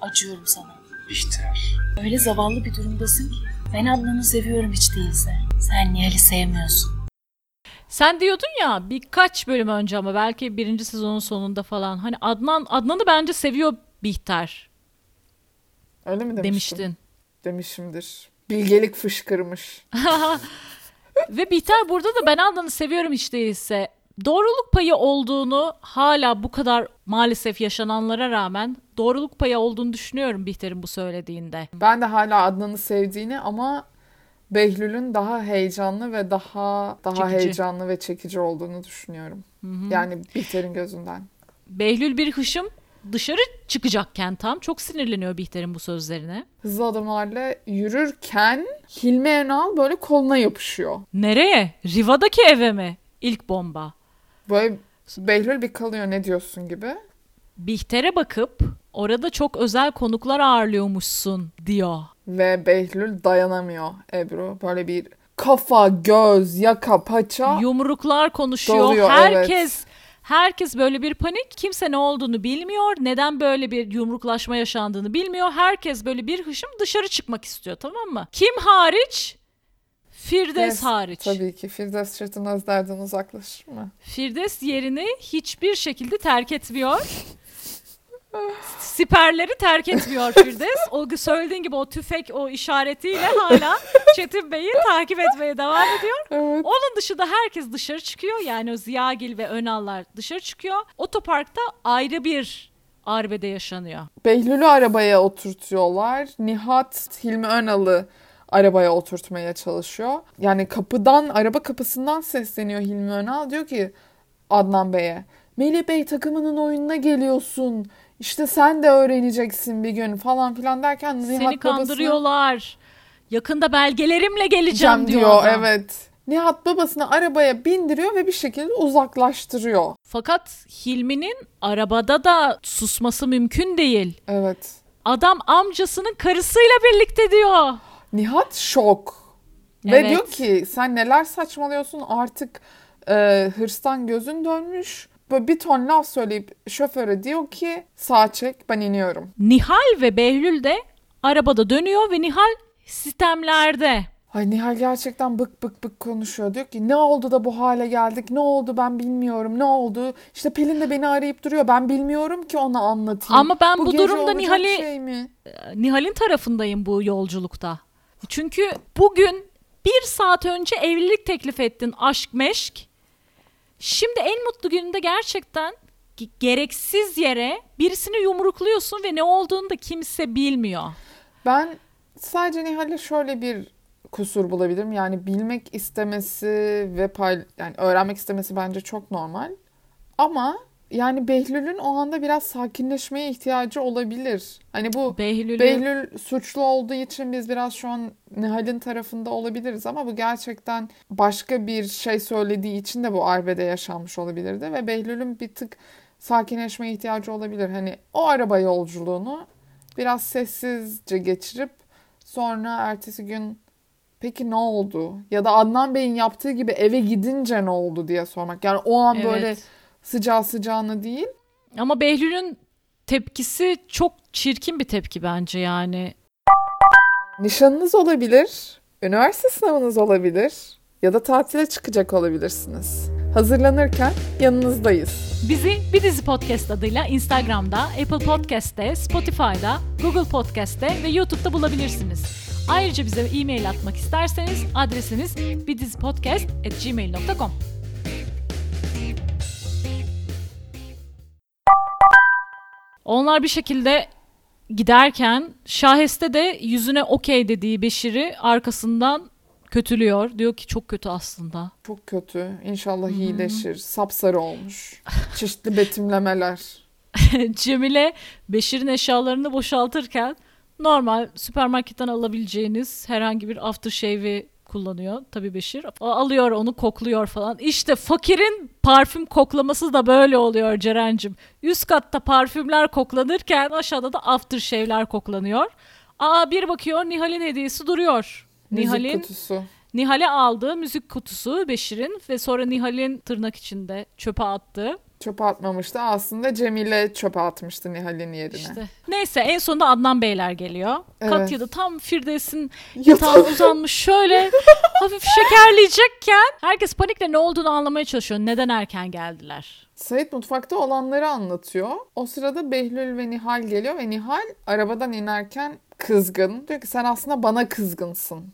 Speaker 4: Acıyorum sana.
Speaker 5: Bihter.
Speaker 4: Öyle zavallı bir durumdasın ki. Ben Adnan'ı seviyorum hiç değilse. Sen Nihal'i sevmiyorsun.
Speaker 2: Sen diyordun ya birkaç bölüm önce ama belki birinci sezonun sonunda falan. Hani Adnan Adnan'ı bence seviyor Bihter
Speaker 1: Öyle mi demiştim?
Speaker 2: demiştin.
Speaker 1: Demişimdir. Bilgelik fışkırmış. <laughs>
Speaker 2: Ve Bihter burada da ben Adnan'ı seviyorum hiç değilse. Doğruluk payı olduğunu hala bu kadar maalesef yaşananlara rağmen doğruluk payı olduğunu düşünüyorum Bihter'in bu söylediğinde.
Speaker 1: Ben de hala Adnan'ı sevdiğini ama Behlül'ün daha heyecanlı ve daha daha
Speaker 2: Çekici.
Speaker 1: heyecanlı ve çekici olduğunu düşünüyorum. Yani Bihter'in gözünden.
Speaker 2: Behlül bir hışım dışarı çıkacakken tam çok sinirleniyor Bihter'in bu sözlerine.
Speaker 1: Hızlı adımlarla yürürken Hilmi Önal böyle koluna yapışıyor.
Speaker 2: Nereye? Riva'daki eve mi? İlk bomba.
Speaker 1: Böyle Behlül bir kalıyor ne diyorsun gibi.
Speaker 2: Bihter'e bakıp orada çok özel konuklar ağırlıyormuşsun diyor.
Speaker 1: Ve Behlül dayanamıyor Ebru. Böyle bir kafa, göz, yaka, paça.
Speaker 2: Yumruklar konuşuyor.
Speaker 1: Doluyor,
Speaker 2: herkes herkes böyle bir panik. Kimse ne olduğunu bilmiyor. Neden böyle bir yumruklaşma yaşandığını bilmiyor. Herkes böyle bir hışım dışarı çıkmak istiyor tamam mı? Kim hariç? Firdevs
Speaker 1: Yes,
Speaker 2: hariç.
Speaker 1: Tabii ki Firdevs Çetin Özder'den uzaklaşır mı?
Speaker 2: Firdevs yerini hiçbir şekilde terk etmiyor. Siperleri terk etmiyor Firdevs. O söylediğin gibi o tüfek o işaretiyle hala Çetin Bey'i takip etmeye devam ediyor.
Speaker 1: Evet.
Speaker 2: Onun dışında herkes dışarı çıkıyor. Yani o Ziyagil ve Önallar dışarı çıkıyor. Otoparkta ayrı bir arbede yaşanıyor.
Speaker 1: Behlül'ü arabaya oturtuyorlar. Nihat Hilmi Önal'ı arabaya oturtmaya çalışıyor. Yani kapıdan, araba kapısından sesleniyor Hilmi Önal. Diyor ki Adnan Bey'e Melih Bey takımının oyununa geliyorsun. İşte sen de öğreneceksin bir gün falan filan derken Nihat
Speaker 2: Seni
Speaker 1: babasına
Speaker 2: kandırıyorlar. Yakında belgelerimle geleceğim diyor,
Speaker 1: diyor.
Speaker 2: adam.
Speaker 1: Evet. Nihat babasını arabaya bindiriyor ve bir şekilde uzaklaştırıyor.
Speaker 2: Fakat Hilmi'nin arabada da susması mümkün değil.
Speaker 1: Evet.
Speaker 2: Adam amcasının karısıyla birlikte diyor.
Speaker 1: Nihat şok. Ve
Speaker 2: Evet.
Speaker 1: diyor ki sen neler saçmalıyorsun artık e, hırstan gözün dönmüş. Böyle bir ton laf söyleyip şoföre diyor ki sağ çek ben iniyorum.
Speaker 2: Nihal ve Behlül de arabada dönüyor ve Nihal sistemlerde.
Speaker 1: Ay Nihal gerçekten bık bık bık konuşuyor. Diyor ki ne oldu da bu hale geldik? Ne oldu ben bilmiyorum. Ne oldu? İşte Pelin de beni arayıp duruyor. Ben bilmiyorum ki ona anlatayım.
Speaker 2: Ama ben bu
Speaker 1: gece
Speaker 2: durumda Nihal'i-
Speaker 1: şey mi?
Speaker 2: Nihal'in tarafındayım bu yolculukta. Çünkü bugün bir saat önce evlilik teklif ettin aşk meşk. Şimdi en mutlu gününde gerçekten ge- gereksiz yere birisini yumrukluyorsun ve ne olduğunu da kimse bilmiyor.
Speaker 1: Ben sadece Nihal'e şöyle bir kusur bulabilirim. Yani bilmek istemesi ve pay yani öğrenmek istemesi bence çok normal. Ama yani Behlül'ün o anda biraz sakinleşmeye ihtiyacı olabilir. Hani bu
Speaker 2: Behlül'ü
Speaker 1: Behlül suçlu olduğu için biz biraz şu an Nihal'in tarafında olabiliriz ama bu gerçekten başka bir şey söylediği için de bu arbede yaşanmış olabilirdi ve Behlül'ün bir tık sakinleşmeye ihtiyacı olabilir. Hani o araba yolculuğunu biraz sessizce geçirip sonra ertesi gün peki ne oldu? Ya da Adnan Bey'in yaptığı gibi eve gidince ne oldu diye sormak. Yani o an böyle
Speaker 2: Evet.
Speaker 1: Sıcağı sıcağına değil.
Speaker 2: Ama Behlül'ün tepkisi çok çirkin bir tepki bence yani.
Speaker 1: Nişanınız olabilir, üniversite sınavınız olabilir ya da tatile çıkacak olabilirsiniz. Hazırlanırken yanınızdayız.
Speaker 2: Bizi Bir Dizi Podcast adıyla Instagram'da, Apple Podcast'te, Spotify'da, Google Podcast'te ve YouTube'da bulabilirsiniz. Ayrıca bize e-mail atmak isterseniz adresimiz bidizipodcast.gmail.com Onlar bir şekilde giderken Şaheste de yüzüne okey dediği Beşir'i arkasından kötülüyor. Diyor ki çok kötü aslında.
Speaker 1: Çok kötü. İnşallah iyileşir. Sapsarı olmuş. Çeşitli betimlemeler. <laughs>
Speaker 2: Cemile Beşir'in eşyalarını boşaltırken normal süpermarketten alabileceğiniz herhangi bir aftershave'i kullanıyor tabii Beşir. O Alıyor onu kokluyor falan. İşte fakirin parfüm koklaması da böyle oluyor Ceren'cim. Üst katta parfümler koklanırken aşağıda da aftershave'ler koklanıyor. Aa bir bakıyor Nihal'in hediyesi duruyor.
Speaker 1: Müzik
Speaker 2: Nihal'in
Speaker 1: kutusu.
Speaker 2: Nihal'e aldığı müzik kutusu Beşir'in ve sonra Nihal'in tırnak içinde çöpe attığı.
Speaker 1: Çöpe atmamıştı. Aslında Cemile çöpe atmıştı Nihal'in yerine.
Speaker 2: İşte. Neyse en sonunda Adnan Beyler geliyor.
Speaker 1: Evet.
Speaker 2: Katya da tam Firdevs'in yatağına <laughs> uzanmış şöyle hafif şekerleyecekken herkes panikle ne olduğunu anlamaya çalışıyor. Neden erken geldiler?
Speaker 1: Sait mutfakta olanları anlatıyor. O sırada Behlül ve Nihal geliyor ve Nihal arabadan inerken kızgın. Diyor ki sen aslında bana kızgınsın.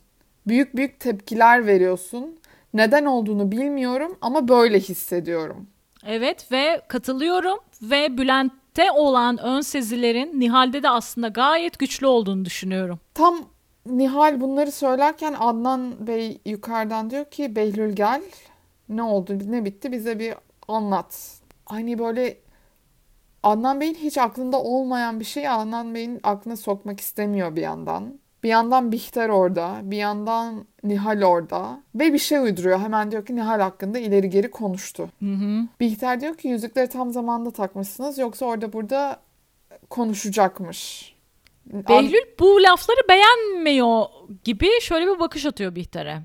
Speaker 1: Büyük büyük tepkiler veriyorsun. Neden olduğunu bilmiyorum ama böyle hissediyorum.
Speaker 2: Evet ve katılıyorum ve Bülent'te olan ön sezilerin Nihal'de de aslında gayet güçlü olduğunu düşünüyorum.
Speaker 1: Tam Nihal bunları söylerken Adnan Bey yukarıdan diyor ki Behlül gel. Ne oldu? Ne bitti? Bize bir anlat. Hani böyle Adnan Bey'in hiç aklında olmayan bir şeyi Adnan Bey'in aklına sokmak istemiyor bir yandan. Bir yandan Bihter orada, bir yandan Nihal orada ve bir şey uyduruyor. Hemen diyor ki Nihal hakkında ileri geri konuştu.
Speaker 2: Hı hı.
Speaker 1: Bihter diyor ki yüzükleri tam zamanında takmışsınız yoksa orada burada konuşacakmış.
Speaker 2: Behlül bu lafları beğenmiyor gibi şöyle bir bakış atıyor Bihter'e.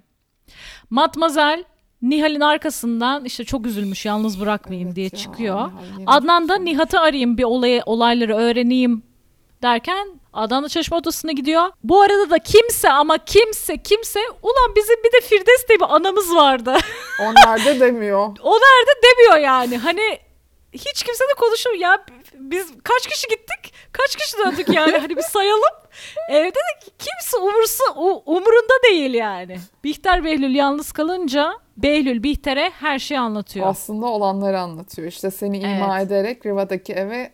Speaker 2: Matmazel Nihal'in arkasından işte çok üzülmüş yalnız bırakmayayım
Speaker 1: Evet
Speaker 2: diye
Speaker 1: ya,
Speaker 2: çıkıyor.
Speaker 1: Nihal
Speaker 2: Adnan da Nihat'ı arayayım bir olayı, olayları öğreneyim derken Adnan da çalışma odasına gidiyor. Bu arada da kimse ama kimse kimse ulan bizim bir de Firdevs diye bir anamız vardı. <laughs>
Speaker 1: O nerede demiyor.
Speaker 2: o nerede demiyor yani. Hani hiç kimse de konuşmuyor ya. Biz kaç kişi gittik? Kaç kişi döndük yani? Hani bir sayalım. <laughs> Evde de kimse umursu, umurunda değil yani. Bihter Behlül yalnız kalınca Behlül Bihter'e her şeyi anlatıyor.
Speaker 1: Aslında olanları anlatıyor. İşte seni ima
Speaker 2: Evet.
Speaker 1: ederek Riva'daki eve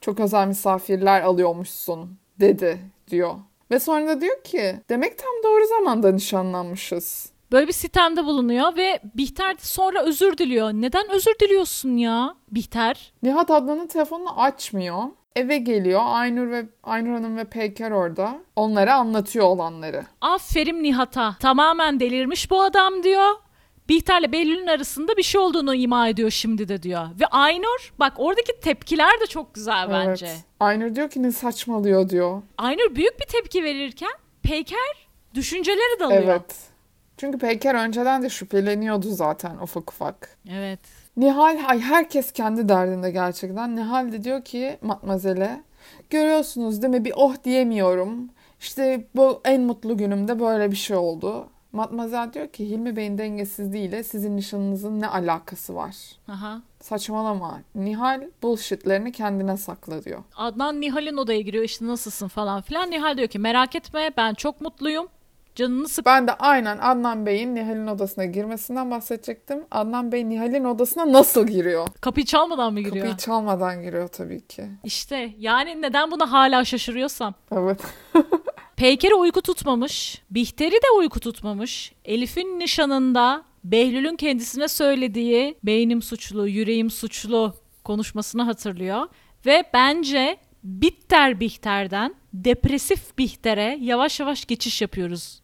Speaker 1: çok özel misafirler alıyormuşsun dedi diyor. Ve sonra da diyor ki demek tam doğru zamanda nişanlanmışız.
Speaker 2: Böyle bir sitemde bulunuyor ve Bihter sonra özür diliyor. Neden özür diliyorsun ya Bihter?
Speaker 1: Nihat Adnan'ın telefonunu açmıyor. Eve geliyor. Aynur ve Aynur Hanım ve Peyker orada. Onlara anlatıyor olanları.
Speaker 2: Aferin Nihat'a. Tamamen delirmiş bu adam diyor. Bihter'le Behlül'ün arasında bir şey olduğunu ima ediyor şimdi de diyor. Ve Aynur bak oradaki tepkiler de çok güzel bence.
Speaker 1: Evet. Aynur diyor ki ne saçmalıyor diyor.
Speaker 2: Aynur büyük bir tepki verirken Peyker düşünceleri dalıyor.
Speaker 1: Evet. Çünkü Peyker önceden de şüpheleniyordu zaten ufak ufak.
Speaker 2: Evet.
Speaker 1: Nihal, ay herkes kendi derdinde gerçekten. Nihal de diyor ki Matmazel'e, görüyorsunuz değil mi bir oh diyemiyorum. İşte bu en mutlu günümde böyle bir şey oldu. Matmazel diyor ki Hilmi Bey'in dengesizliğiyle sizin nişanınızın ne alakası var?
Speaker 2: Aha.
Speaker 1: Saçmalama. Nihal bullshitlerini kendine sakla diyor.
Speaker 2: Adnan Nihal'in odaya giriyor işte nasılsın falan filan. Nihal diyor ki merak etme ben çok mutluyum. Canını sık.
Speaker 1: Ben de aynen Adnan Bey'in Nihal'in odasına girmesinden bahsedecektim. Adnan Bey Nihal'in odasına nasıl giriyor?
Speaker 2: Kapıyı çalmadan mı giriyor?
Speaker 1: Kapıyı çalmadan giriyor tabii ki.
Speaker 2: İşte yani neden buna hala şaşırıyorsam.
Speaker 1: Evet. <laughs>
Speaker 2: Peyker'e uyku tutmamış. Bihter'i de uyku tutmamış. Elif'in nişanında Behlül'ün kendisine söylediği beynim suçlu, yüreğim suçlu konuşmasını hatırlıyor. Ve bence bitter Bihter'den depresif Bihter'e yavaş yavaş geçiş yapıyoruz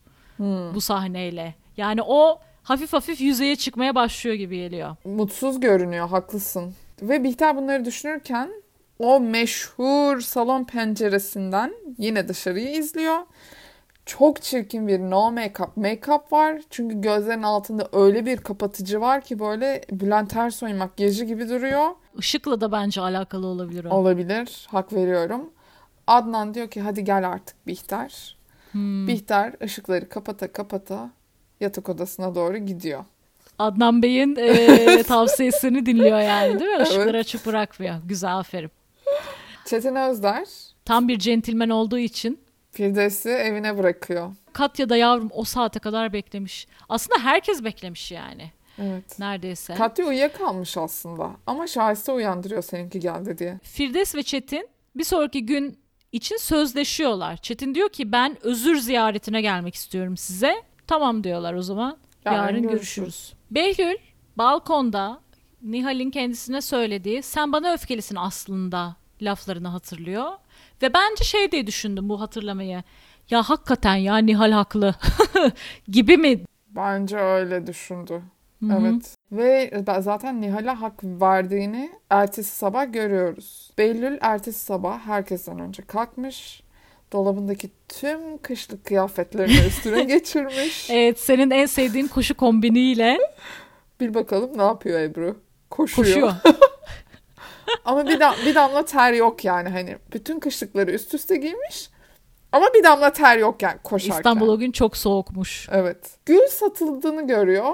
Speaker 2: bu sahneyle. Yani o hafif hafif yüzeye çıkmaya başlıyor gibi geliyor.
Speaker 1: Mutsuz görünüyor, haklısın. Ve Bihter bunları düşünürken o meşhur salon penceresinden yine dışarıyı izliyor. Çok çirkin bir no make-up make-up var. Çünkü gözlerin altında öyle bir kapatıcı var ki böyle Bülent Ersoy makyajı gibi duruyor.
Speaker 2: Işıkla da bence alakalı olabilir o.
Speaker 1: Olabilir, hak veriyorum. Adnan diyor ki hadi gel artık Bihter.
Speaker 2: Hmm.
Speaker 1: Bihter ışıkları kapata kapata yatak odasına doğru gidiyor.
Speaker 2: Adnan Bey'in e, <laughs> tavsiyesini dinliyor yani değil mi? Işıkları
Speaker 1: Evet.
Speaker 2: açık bırakmıyor. Güzel aferin.
Speaker 1: Çetin Özder
Speaker 2: Tam bir centilmen olduğu için
Speaker 1: Firdevs'i evine bırakıyor.
Speaker 2: Katya da yavrum o saate kadar beklemiş. Aslında herkes beklemiş yani.
Speaker 1: Evet.
Speaker 2: Neredeyse.
Speaker 1: Katya uyuyakalmış aslında. Ama Şahiste uyandırıyor seninki geldi diye.
Speaker 2: Firdevs ve Çetin bir sonraki gün için sözleşiyorlar. Çetin diyor ki ben özür ziyaretine gelmek istiyorum size. Tamam diyorlar o zaman.
Speaker 1: Yarın
Speaker 2: Yarın,
Speaker 1: görüşürüz.
Speaker 2: görüşürüz. Behlül balkonda Nihal'in kendisine söylediği sen bana öfkelisin aslında laflarını hatırlıyor. Ve bence şey diye düşündüm bu hatırlamayı. Ya hakikaten ya Nihal haklı <laughs> gibi mi?
Speaker 1: Bence öyle düşündü.
Speaker 2: Hı hı.
Speaker 1: Evet. Ve zaten Nihal'e hak verdiğini ertesi sabah görüyoruz. Behlül ertesi sabah herkesten önce kalkmış. Dolabındaki tüm kışlık kıyafetlerini <laughs> üstüne geçirmiş.
Speaker 2: Evet senin en sevdiğin koşu kombiniyle
Speaker 1: Bir bakalım ne yapıyor Ebru? Koşuyor.
Speaker 2: koşuyor. <laughs>
Speaker 1: Ama bir, dam- bir damla ter yok yani. Hani bütün kışlıkları üst üste giymiş. Ama bir damla ter yok yani koşarken.
Speaker 2: İstanbul o gün çok soğukmuş
Speaker 1: Evet. Gül satıldığını görüyor.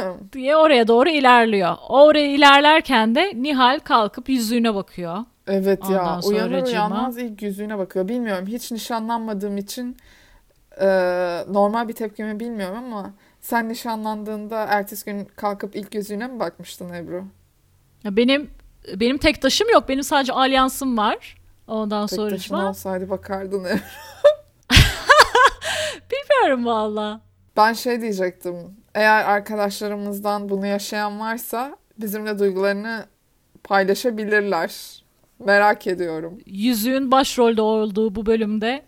Speaker 1: Hı.
Speaker 2: diye oraya doğru ilerliyor. Oraya ilerlerken de Nihal kalkıp yüzüğüne bakıyor.
Speaker 1: Evet ya.
Speaker 2: Ondan
Speaker 1: Uyanır
Speaker 2: sonracığıma-
Speaker 1: uyanmaz ilk yüzüğüne bakıyor. Bilmiyorum. Hiç nişanlanmadığım için e, normal bir tepkimi bilmiyorum ama sen nişanlandığında ertesi gün kalkıp ilk yüzüğüne mi bakmıştın Ebru?
Speaker 2: Ya Benim benim tek taşım yok. Benim sadece alyansım var. Ondan
Speaker 1: Tek
Speaker 2: sonra
Speaker 1: taşın olsaydı bakardın Ebru. <laughs>
Speaker 2: bilmiyorum valla.
Speaker 1: Ben şey diyecektim. Eğer arkadaşlarımızdan bunu yaşayan varsa bizimle duygularını paylaşabilirler. Merak ediyorum.
Speaker 2: Yüzüğün başrolde olduğu bu bölümde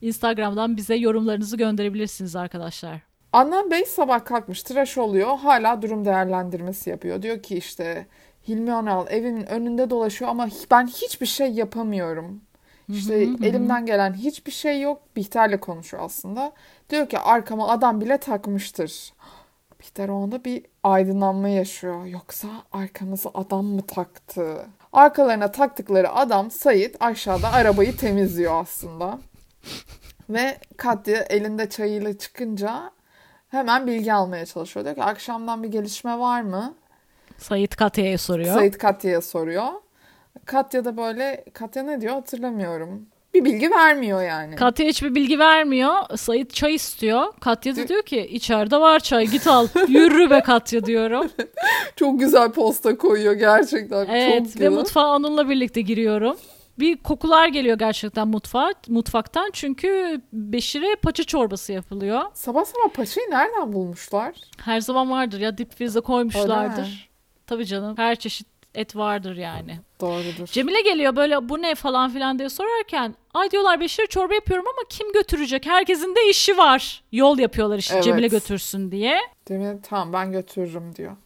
Speaker 2: Instagram'dan bize yorumlarınızı gönderebilirsiniz arkadaşlar.
Speaker 1: Adnan Bey sabah kalkmış, tıraş oluyor. Hala durum değerlendirmesi yapıyor. Diyor ki işte Hilmi Önal evinin önünde dolaşıyor ama ben hiçbir şey yapamıyorum. İşte elimden gelen hiçbir şey yok. Bihter'le konuşuyor aslında. Diyor ki arkama adam bile takmıştır. Bihter o anda bir aydınlanma yaşıyor. Yoksa arkamıza adam mı taktı? Arkalarına taktıkları adam Sait aşağıda arabayı temizliyor aslında. Ve Katya elinde çayıyla çıkınca hemen bilgi almaya çalışıyor. Diyor ki akşamdan bir gelişme var mı?
Speaker 2: Sayit Katya'ya soruyor.
Speaker 1: Sait Katya'ya soruyor. Katya da böyle Katya ne diyor hatırlamıyorum. Bir bilgi vermiyor yani.
Speaker 2: Katya hiçbir bilgi vermiyor. Sayit çay istiyor. Katya da diyor ki içeride var çay git al. <laughs> Yürü be Katya diyorum. <laughs>
Speaker 1: Çok güzel posta koyuyor gerçekten.
Speaker 2: Evet
Speaker 1: Çok
Speaker 2: ve
Speaker 1: güzel.
Speaker 2: mutfağa onunla birlikte giriyorum. Bir kokular geliyor gerçekten mutfağa, mutfaktan çünkü Beşir'e paça çorbası yapılıyor.
Speaker 1: Sabah sabah paçayı nereden bulmuşlar?
Speaker 2: Her zaman vardır ya dip frize koymuşlardır. Tabii canım her çeşit et vardır yani.
Speaker 1: Doğrudur.
Speaker 2: Cemile geliyor böyle bu ne falan filan diye sorarken ay diyorlar Beşir çorba yapıyorum ama kim götürecek? Herkesin de işi var. Yol yapıyorlar işte
Speaker 1: Evet.
Speaker 2: Cemile götürsün diye.
Speaker 1: Demir tamam ben götürürüm diyor.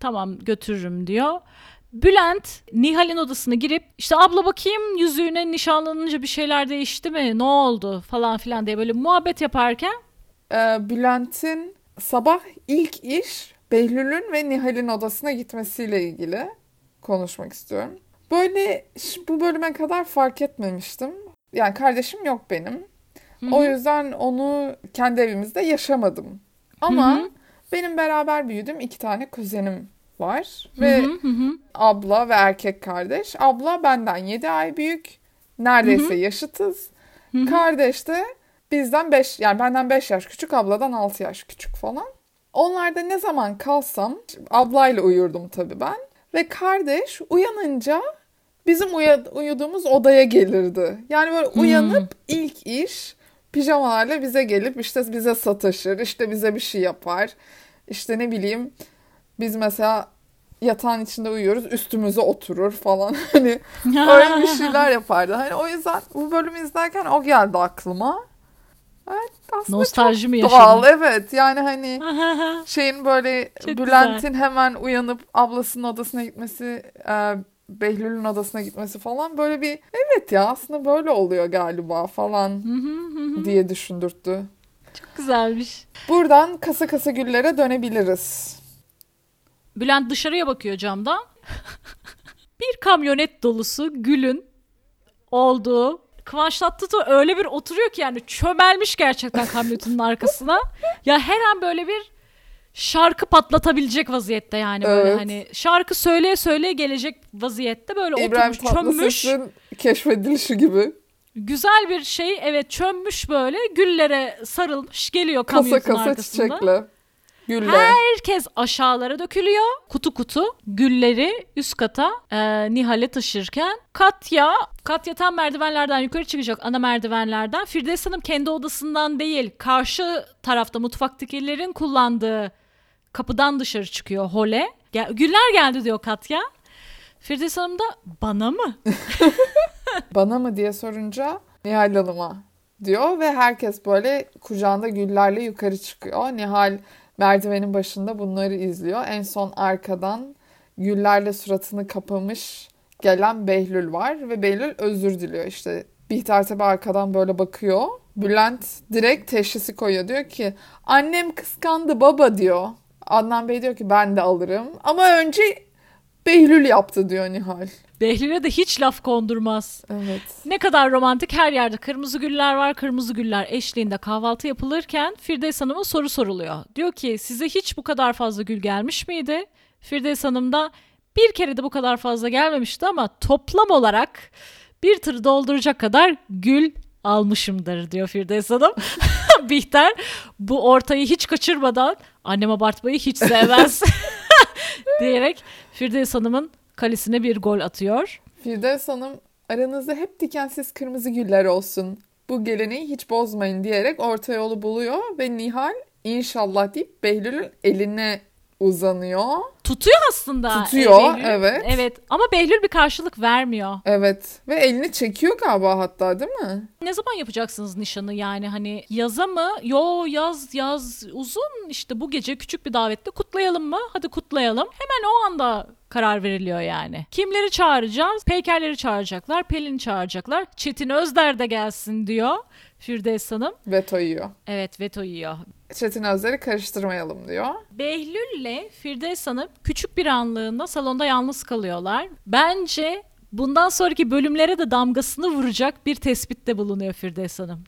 Speaker 2: Tamam götürürüm diyor. Bülent Nihal'in odasına girip işte abla bakayım yüzüğüne nişanlanınca bir şeyler değişti mi? Ne oldu falan filan diye böyle muhabbet yaparken
Speaker 1: Ee, Bülent'in sabah ilk iş Behlül'ün ve Nihal'in odasına gitmesiyle ilgili konuşmak istiyorum. Böyle bu bölüme kadar fark etmemiştim. Yani kardeşim yok benim. O yüzden onu kendi evimizde yaşamadım. Ama
Speaker 2: Hı hı.
Speaker 1: benim beraber büyüdüğüm iki tane kuzenim var. Ve
Speaker 2: Hı hı hı.
Speaker 1: abla ve erkek kardeş. Abla benden 7 ay büyük. Neredeyse yaşıtız. Kardeş de bizden 5 yani benden 5 yaş küçük, abladan 6 yaş küçük falan. Onlarda ne zaman kalsam ablayla uyurdum tabii ben. Ve kardeş uyanınca bizim uya- uyuduğumuz odaya gelirdi. Yani böyle uyanıp ilk iş pijamalarla bize gelip işte bize sataşır, işte bize bir şey yapar. İşte ne bileyim biz mesela yatağın içinde uyuyoruz üstümüze oturur falan <laughs> hani öyle bir şeyler yapardı. Hani o yüzden bu bölümü izlerken o geldi aklıma. Evet aslında
Speaker 2: Nostalji mi yaşadın?
Speaker 1: doğal evet yani hani şeyin böyle Bülent'in hemen uyanıp ablasının odasına gitmesi e, Behlül'ün odasına gitmesi falan böyle bir evet ya aslında böyle oluyor galiba falan diye düşündürttü.
Speaker 2: Çok güzelmiş.
Speaker 1: Buradan kasa kasa güllere dönebiliriz.
Speaker 2: Bülent dışarıya bakıyor camdan. <laughs> bir kamyonet dolusu gülün olduğu Kıvanç Tatlıtuğ öyle bir oturuyor ki yani çömelmiş gerçekten kamyonetin arkasına. <laughs> Ya her an böyle bir şarkı patlatabilecek vaziyette yani böyle
Speaker 1: Evet.
Speaker 2: hani şarkı söyleye söyleye gelecek vaziyette böyle
Speaker 1: İbrahim
Speaker 2: oturmuş çömmüş.
Speaker 1: Keşfedilişi gibi.
Speaker 2: Güzel bir şey evet çömmüş böyle güllere sarılmış geliyor
Speaker 1: Kasa
Speaker 2: kamyonetin
Speaker 1: kasa
Speaker 2: arkasında.
Speaker 1: çiçekle. Gülle.
Speaker 2: Herkes aşağılara dökülüyor. Kutu kutu gülleri üst kata e, Nihal'e taşırken Katya, Katya tam merdivenlerden yukarı çıkacak ana merdivenlerden. Firdevs Hanım kendi odasından değil karşı tarafta mutfaktakilerin kullandığı kapıdan dışarı çıkıyor hole. Gel, güller geldi diyor Katya. Firdevs Hanım da bana mı? <laughs>
Speaker 1: Bana mı diye sorunca Nihal Hanım'a diyor ve herkes böyle kucağında güllerle yukarı çıkıyor. Nihal merdivenin başında bunları izliyor. En son arkadan güllerle suratını kapamış gelen Behlül var ve Behlül özür diliyor işte. Bihter tabi arkadan böyle bakıyor. Bülent direkt teşhisi koyuyor. Diyor ki annem kıskandı baba diyor. Adnan Bey diyor ki ben de alırım. Ama önce Behlül yaptı diyor Nihal.
Speaker 2: Behlül'e de hiç laf kondurmaz.
Speaker 1: Evet.
Speaker 2: Ne kadar romantik her yerde kırmızı güller var. Kırmızı güller eşliğinde kahvaltı yapılırken Firdevs Hanım'a soru soruluyor. Diyor ki size hiç bu kadar fazla gül gelmiş miydi? Firdevs Hanım da bir kere de bu kadar fazla gelmemişti ama toplam olarak bir tır dolduracak kadar gül almışımdır diyor Firdevs Hanım. <laughs> Bihter bu ortayı hiç kaçırmadan annem abartmayı hiç sevmez <laughs> <laughs> diyerek Firdevs Hanım'ın kalesine bir gol atıyor.
Speaker 1: Firdevs Hanım aranızda hep dikensiz kırmızı güller olsun. Bu geleneği hiç bozmayın diyerek orta yolu buluyor ve Nihal inşallah deyip Behlül'ün eline uzanıyor.
Speaker 2: Tutuyor aslında.
Speaker 1: Tutuyor,
Speaker 2: Behlül.
Speaker 1: evet.
Speaker 2: Evet ama Behlül bir karşılık vermiyor.
Speaker 1: Evet ve elini çekiyor galiba hatta değil mi?
Speaker 2: Ne zaman yapacaksınız nişanı yani hani yaza mı? Yo yaz yaz uzun işte bu gece küçük bir davette kutlayalım mı? Hadi kutlayalım. Hemen o anda karar veriliyor yani. Kimleri çağıracağız? Peykerleri çağıracaklar, Pelin'i çağıracaklar. Çetin Özder de gelsin diyor Firdevs Hanım.
Speaker 1: Veto yiyor.
Speaker 2: Evet veto yiyor.
Speaker 1: Çetin Özler'i karıştırmayalım diyor.
Speaker 2: Behlül'le Firdevs Hanım küçük bir anlığında salonda yalnız kalıyorlar. Bence bundan sonraki bölümlere de damgasını vuracak bir tespitte bulunuyor Firdevs Hanım.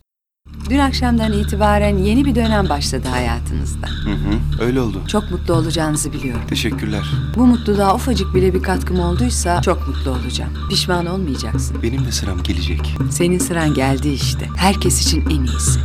Speaker 5: Dün akşamdan itibaren yeni bir dönem başladı hayatınızda.
Speaker 6: Hı hı, öyle oldu.
Speaker 5: Çok mutlu olacağınızı biliyorum.
Speaker 6: Teşekkürler.
Speaker 5: Bu mutluluğa ufacık bile bir katkım olduysa çok mutlu olacağım. Pişman olmayacaksın.
Speaker 6: Benim de sıram gelecek.
Speaker 5: Senin sıran geldi işte. Herkes için en iyisi.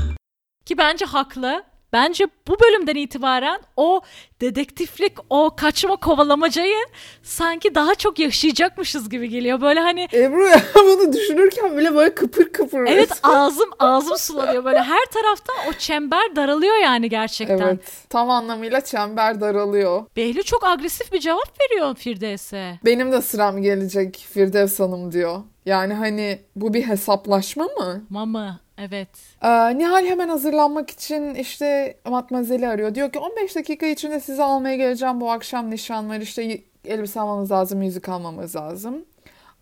Speaker 2: Ki bence haklı. Bence bu bölümden itibaren o dedektiflik, o kaçma kovalamacayı sanki daha çok yaşayacakmışız gibi geliyor. Böyle hani
Speaker 1: Ebru ya <laughs> bunu düşünürken bile böyle kıpır kıpır.
Speaker 2: evet ağzım ağzım sulanıyor. Böyle her tarafta o çember daralıyor yani gerçekten.
Speaker 1: Evet. Tam anlamıyla çember daralıyor.
Speaker 2: Behlül çok agresif bir cevap veriyor Firdevs'e.
Speaker 1: Benim de sıram gelecek Firdevs Hanım diyor. Yani hani bu bir hesaplaşma mı?
Speaker 2: Mama evet.
Speaker 1: Ee, Nihal hemen hazırlanmak için işte Matmazel'i arıyor. Diyor ki 15 dakika içinde sizi almaya geleceğim. Bu akşam nişan var. İşte elbise almamız lazım, müzik almamız lazım.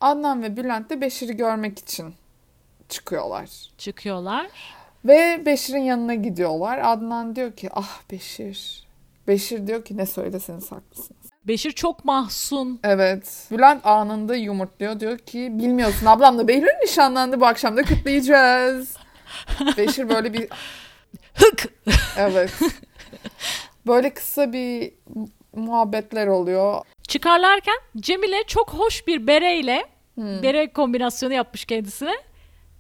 Speaker 1: Adnan ve Bülent de Beşir'i görmek için çıkıyorlar.
Speaker 2: Çıkıyorlar.
Speaker 1: Ve Beşir'in yanına gidiyorlar. Adnan diyor ki ah Beşir. Beşir diyor ki ne söyleseniz haklısınız.
Speaker 2: Beşir çok mahzun.
Speaker 1: Evet. Bülent anında yumurtluyor. Diyor ki bilmiyorsun ablamla Behlül nişanlandı bu akşam da kutlayacağız. Beşir böyle bir <laughs>
Speaker 2: Hık.
Speaker 1: evet. Böyle kısa bir muhabbetler oluyor.
Speaker 2: Çıkarlarken Cemile çok hoş bir bereyle bere kombinasyonu yapmış kendisine.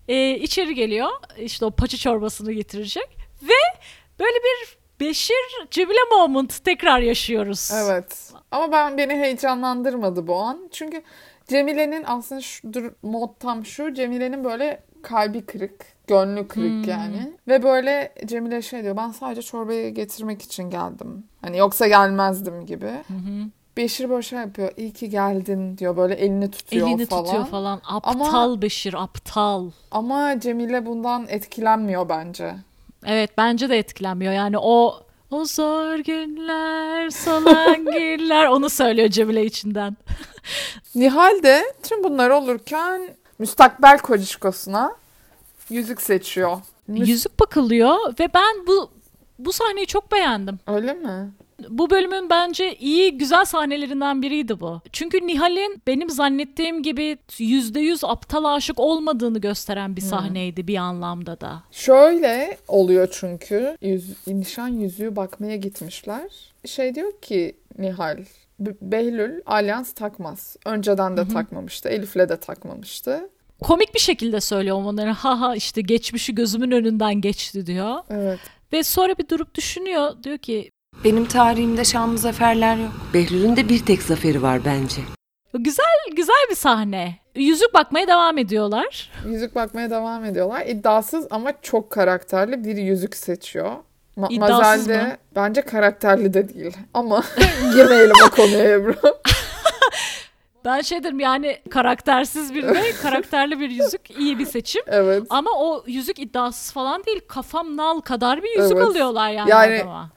Speaker 2: Ee, içeri geliyor. İşte o paça çorbasını getirecek. Ve böyle bir Beşir Cemile moment tekrar yaşıyoruz.
Speaker 1: Evet. Ama ben beni heyecanlandırmadı bu an. Çünkü Cemile'nin aslında şu mod tam şu. Cemile'nin böyle kalbi kırık, gönlü kırık yani. Ve böyle Cemile şey diyor. Ben sadece çorbayı getirmek için geldim. Hani yoksa gelmezdim gibi. Beşir böyle şey yapıyor. İyi ki geldin diyor. Böyle elini tutuyor
Speaker 2: Elini
Speaker 1: falan.
Speaker 2: tutuyor falan. Aptal Beşir aptal.
Speaker 1: Ama Cemile bundan etkilenmiyor bence.
Speaker 2: Evet bence de etkilenmiyor. Yani o o zor günler, solan günler <laughs> onu söylüyor Cemile içinden.
Speaker 1: Nihal de tüm bunlar olurken müstakbel kocişkosuna yüzük seçiyor. Müs-
Speaker 2: Yüzük bakılıyor ve ben bu bu sahneyi çok beğendim.
Speaker 1: Öyle mi?
Speaker 2: Bu bölümün bence iyi güzel sahnelerinden biriydi bu. Çünkü Nihal'in benim zannettiğim gibi %100 aptal aşık olmadığını gösteren bir sahneydi bir anlamda da.
Speaker 1: Şöyle oluyor çünkü yüz, nişan yüzüğü bakmaya gitmişler. Şey diyor ki Nihal, "Be- Behlül alyans takmaz. Önceden de takmamıştı. Elif'le de takmamıştı.
Speaker 2: Komik bir şekilde söylüyor onları. Ha ha işte geçmişi gözümün önünden geçti diyor.
Speaker 1: Evet.
Speaker 2: Ve sonra bir durup düşünüyor. Diyor ki
Speaker 5: Benim tarihimde şanlı zaferler yok. Behlül'ün de bir tek zaferi var bence.
Speaker 2: güzel güzel bir sahne. Yüzük bakmaya devam ediyorlar.
Speaker 1: Yüzük bakmaya devam ediyorlar. İddiasız ama çok karakterli bir yüzük seçiyor. Ma-
Speaker 2: İddiasız
Speaker 1: Mazel de
Speaker 2: mı?
Speaker 1: bence karakterli de değil. Ama <laughs> girmeyelim o konuya Ebru.
Speaker 2: Ben şey derim yani karaktersiz bir de <laughs> karakterli bir yüzük iyi bir seçim.
Speaker 1: evet.
Speaker 2: Ama o yüzük iddiasız falan değil. Kafam nal kadar bir yüzük
Speaker 1: Evet.
Speaker 2: alıyorlar yani,
Speaker 1: Yani-
Speaker 2: adama.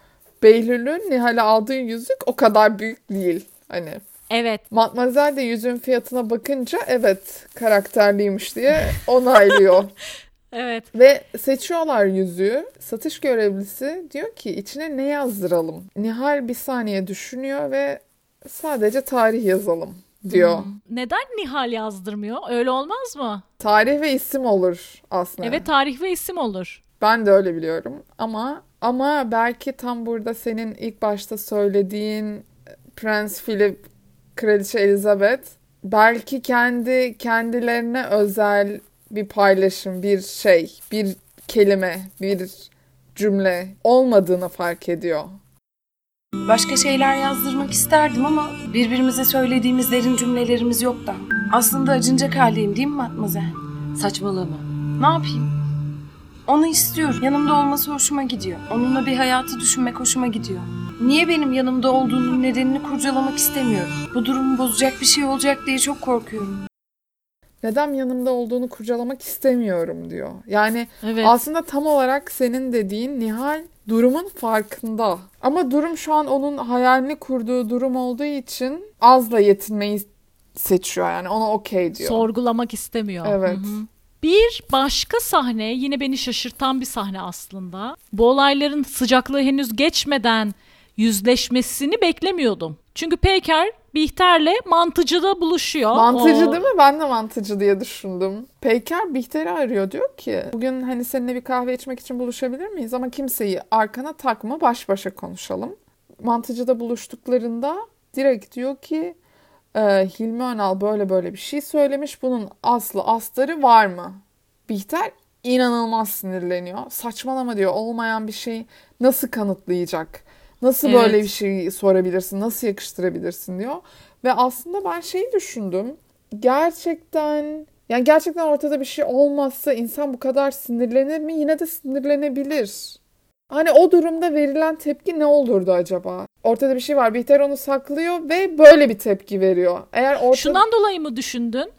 Speaker 1: Behlül'ün Nihal'e aldığı yüzük o kadar büyük değil. Hani
Speaker 2: Evet.
Speaker 1: Matmazel de yüzüğün fiyatına bakınca evet karakterliymiş diye onaylıyor. <laughs>
Speaker 2: Evet.
Speaker 1: Ve seçiyorlar yüzüğü. Satış görevlisi diyor ki içine ne yazdıralım? Nihal bir saniye düşünüyor ve sadece tarih yazalım diyor.
Speaker 2: Neden Nihal yazdırmıyor? Öyle olmaz mı?
Speaker 1: Tarih ve isim olur aslında.
Speaker 2: Evet tarih ve isim olur.
Speaker 1: Ben de öyle biliyorum. Ama ama belki tam burada senin ilk başta söylediğin Prens Philip, Kraliçe Elizabeth belki kendi kendilerine özel bir paylaşım, bir şey, bir kelime, bir cümle olmadığını fark ediyor.
Speaker 7: Başka şeyler yazdırmak isterdim ama birbirimize söylediğimiz derin cümlelerimiz yok da. Aslında acınacak haldeyim değil mi Matmazel?
Speaker 5: Saçmalama.
Speaker 7: Ne yapayım? Onu istiyorum. Yanımda olması hoşuma gidiyor. Onunla bir hayatı düşünmek hoşuma gidiyor. Niye benim yanımda olduğunun nedenini kurcalamak istemiyorum. Bu durumu bozacak bir şey olacak diye çok korkuyorum.
Speaker 1: Neden yanımda olduğunu kurcalamak istemiyorum diyor. Yani
Speaker 2: Evet.
Speaker 1: Aslında tam olarak senin dediğin Nihal durumun farkında. Ama durum şu an onun hayalini kurduğu durum olduğu için azla yetinmeyi seçiyor yani ona okey diyor.
Speaker 2: Sorgulamak istemiyor.
Speaker 1: Evet.
Speaker 2: Hı hı. Bir başka sahne yine beni şaşırtan bir sahne aslında. Bu olayların sıcaklığı henüz geçmeden yüzleşmesini beklemiyordum. Çünkü Peyker Bihter'le mantıcıda buluşuyor.
Speaker 1: Mantıcı
Speaker 2: O-
Speaker 1: değil mi? Ben de mantıcı diye düşündüm. Peyker Bihter'i arıyor diyor ki bugün hani seninle bir kahve içmek için buluşabilir miyiz? Ama kimseyi arkana takma baş başa konuşalım. Mantıcıda buluştuklarında direkt diyor ki e, Hilmi Önal böyle böyle bir şey söylemiş. Bunun aslı astarı var mı? Bihter inanılmaz sinirleniyor. Saçmalama diyor olmayan bir şeyi nasıl kanıtlayacak? Nasıl
Speaker 2: Evet.
Speaker 1: böyle bir şey sorabilirsin? Nasıl yakıştırabilirsin diyor. Ve aslında ben şeyi düşündüm. Gerçekten yani gerçekten ortada bir şey olmazsa insan bu kadar sinirlenir mi? Yine de sinirlenebilir. Hani o durumda verilen tepki ne olurdu acaba? Ortada bir şey var. Bihter onu saklıyor ve böyle bir tepki veriyor. Eğer ortada...
Speaker 2: Şundan dolayı mı düşündün?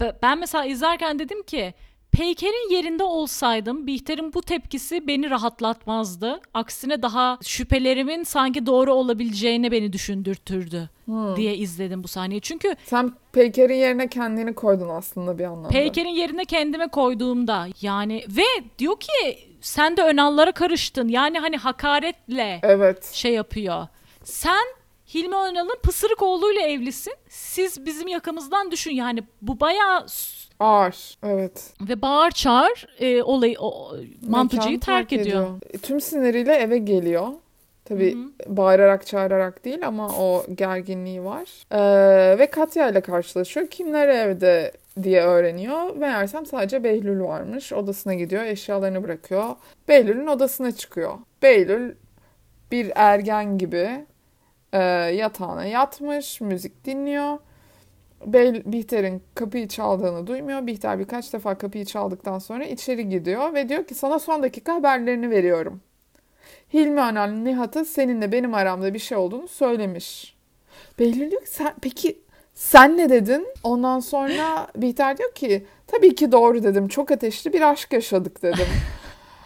Speaker 2: Be- Ben mesela izlerken dedim ki Peyker'in yerinde olsaydım Bihter'in bu tepkisi beni rahatlatmazdı. Aksine daha şüphelerimin sanki doğru olabileceğine beni düşündürtürdü
Speaker 1: Hmm.
Speaker 2: diye izledim bu sahneyi. Çünkü
Speaker 1: Sen Peyker'in yerine kendini koydun aslında bir anlamda.
Speaker 2: Peyker'in yerine kendime koyduğumda yani ve diyor ki sen de Önal'lara karıştın. Yani hani hakaretle
Speaker 1: Evet.
Speaker 2: şey yapıyor. Sen Hilmi Önal'ın pısırık oğluyla evlisin. Siz bizim yakamızdan düşün. Yani bu bayağı
Speaker 1: Ağır. Evet.
Speaker 2: ve bağır çağır e, olayı o, mantıcıyı
Speaker 1: Mekanı
Speaker 2: terk ediyor.
Speaker 1: E, Tüm siniriyle eve geliyor. Tabii bağırarak çağırarak değil ama o gerginliği var. Ee, ve Katya ile karşılaşıyor. Kimler evde diye öğreniyor. Meğersem sadece Behlül varmış. Odasına gidiyor, eşyalarını bırakıyor. Behlül'ün odasına çıkıyor. Behlül bir ergen gibi e, yatağına yatmış, müzik dinliyor. Bey, Bihter'in kapıyı çaldığını duymuyor. Bihter birkaç defa kapıyı çaldıktan sonra içeri gidiyor ve diyor ki sana son dakika haberlerini veriyorum. Hilmi Önal Nihat'a seninle benim aramda bir şey olduğunu söylemiş. Behlül diyor ki sen, peki sen ne dedin? Ondan sonra <laughs> Bihter diyor ki tabii ki doğru dedim. Çok ateşli bir aşk yaşadık dedim.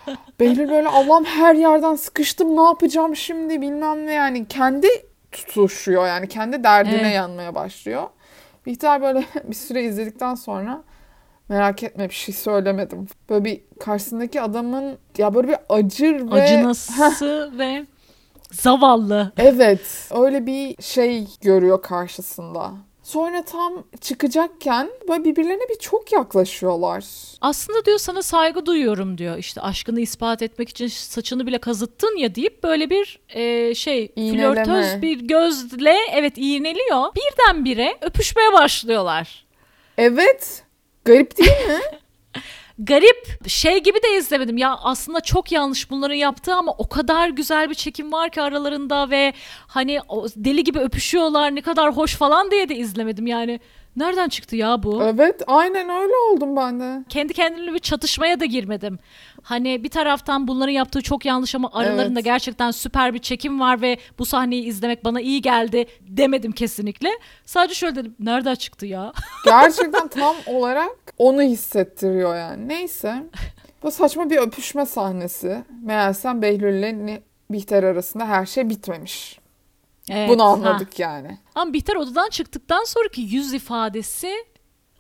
Speaker 1: <laughs> Behlül böyle Allah'ım her yerden sıkıştım ne yapacağım şimdi bilmem ne yani kendi tutuşuyor yani kendi derdine
Speaker 2: Evet.
Speaker 1: yanmaya başlıyor. Bihter böyle <laughs> bir süre izledikten sonra merak etme bir şey söylemedim. Böyle bir karşısındaki adamın ya böyle bir acır ve
Speaker 2: Acınası <laughs> ve Zavallı.
Speaker 1: Evet, öyle bir şey görüyor karşısında. Sonra tam çıkacakken böyle birbirlerine bir çok yaklaşıyorlar.
Speaker 2: Aslında diyor sana saygı duyuyorum diyor. İşte aşkını ispat etmek için saçını bile kazıttın ya deyip böyle bir e, şey
Speaker 1: İğneleme.
Speaker 2: flörtöz bir gözle evet iğneliyor. Birdenbire öpüşmeye başlıyorlar.
Speaker 1: Evet, garip değil mi? <laughs>
Speaker 2: Garip şey gibi de izlemedim. Ya aslında çok yanlış bunların yaptığı ama o kadar güzel bir çekim var ki aralarında ve hani deli gibi öpüşüyorlar ne kadar hoş falan diye de izlemedim. Yani nereden çıktı ya bu?
Speaker 1: evet, aynen öyle oldum ben de.
Speaker 2: kendi kendimle bir çatışmaya da girmedim. Hani bir taraftan bunların yaptığı çok yanlış ama aralarında
Speaker 1: Evet.
Speaker 2: gerçekten süper bir çekim var ve bu sahneyi izlemek bana iyi geldi demedim kesinlikle. Sadece şöyle dedim nereden çıktı ya? <laughs>
Speaker 1: Gerçekten tam olarak onu hissettiriyor yani. Neyse. Bu saçma bir öpüşme sahnesi. Meğersem Behlül ile Ni- Bihter arasında her şey bitmemiş.
Speaker 2: Evet,
Speaker 1: Bunu
Speaker 2: ha.
Speaker 1: anladık yani.
Speaker 2: Ama Bihter odadan çıktıktan sonraki yüz ifadesi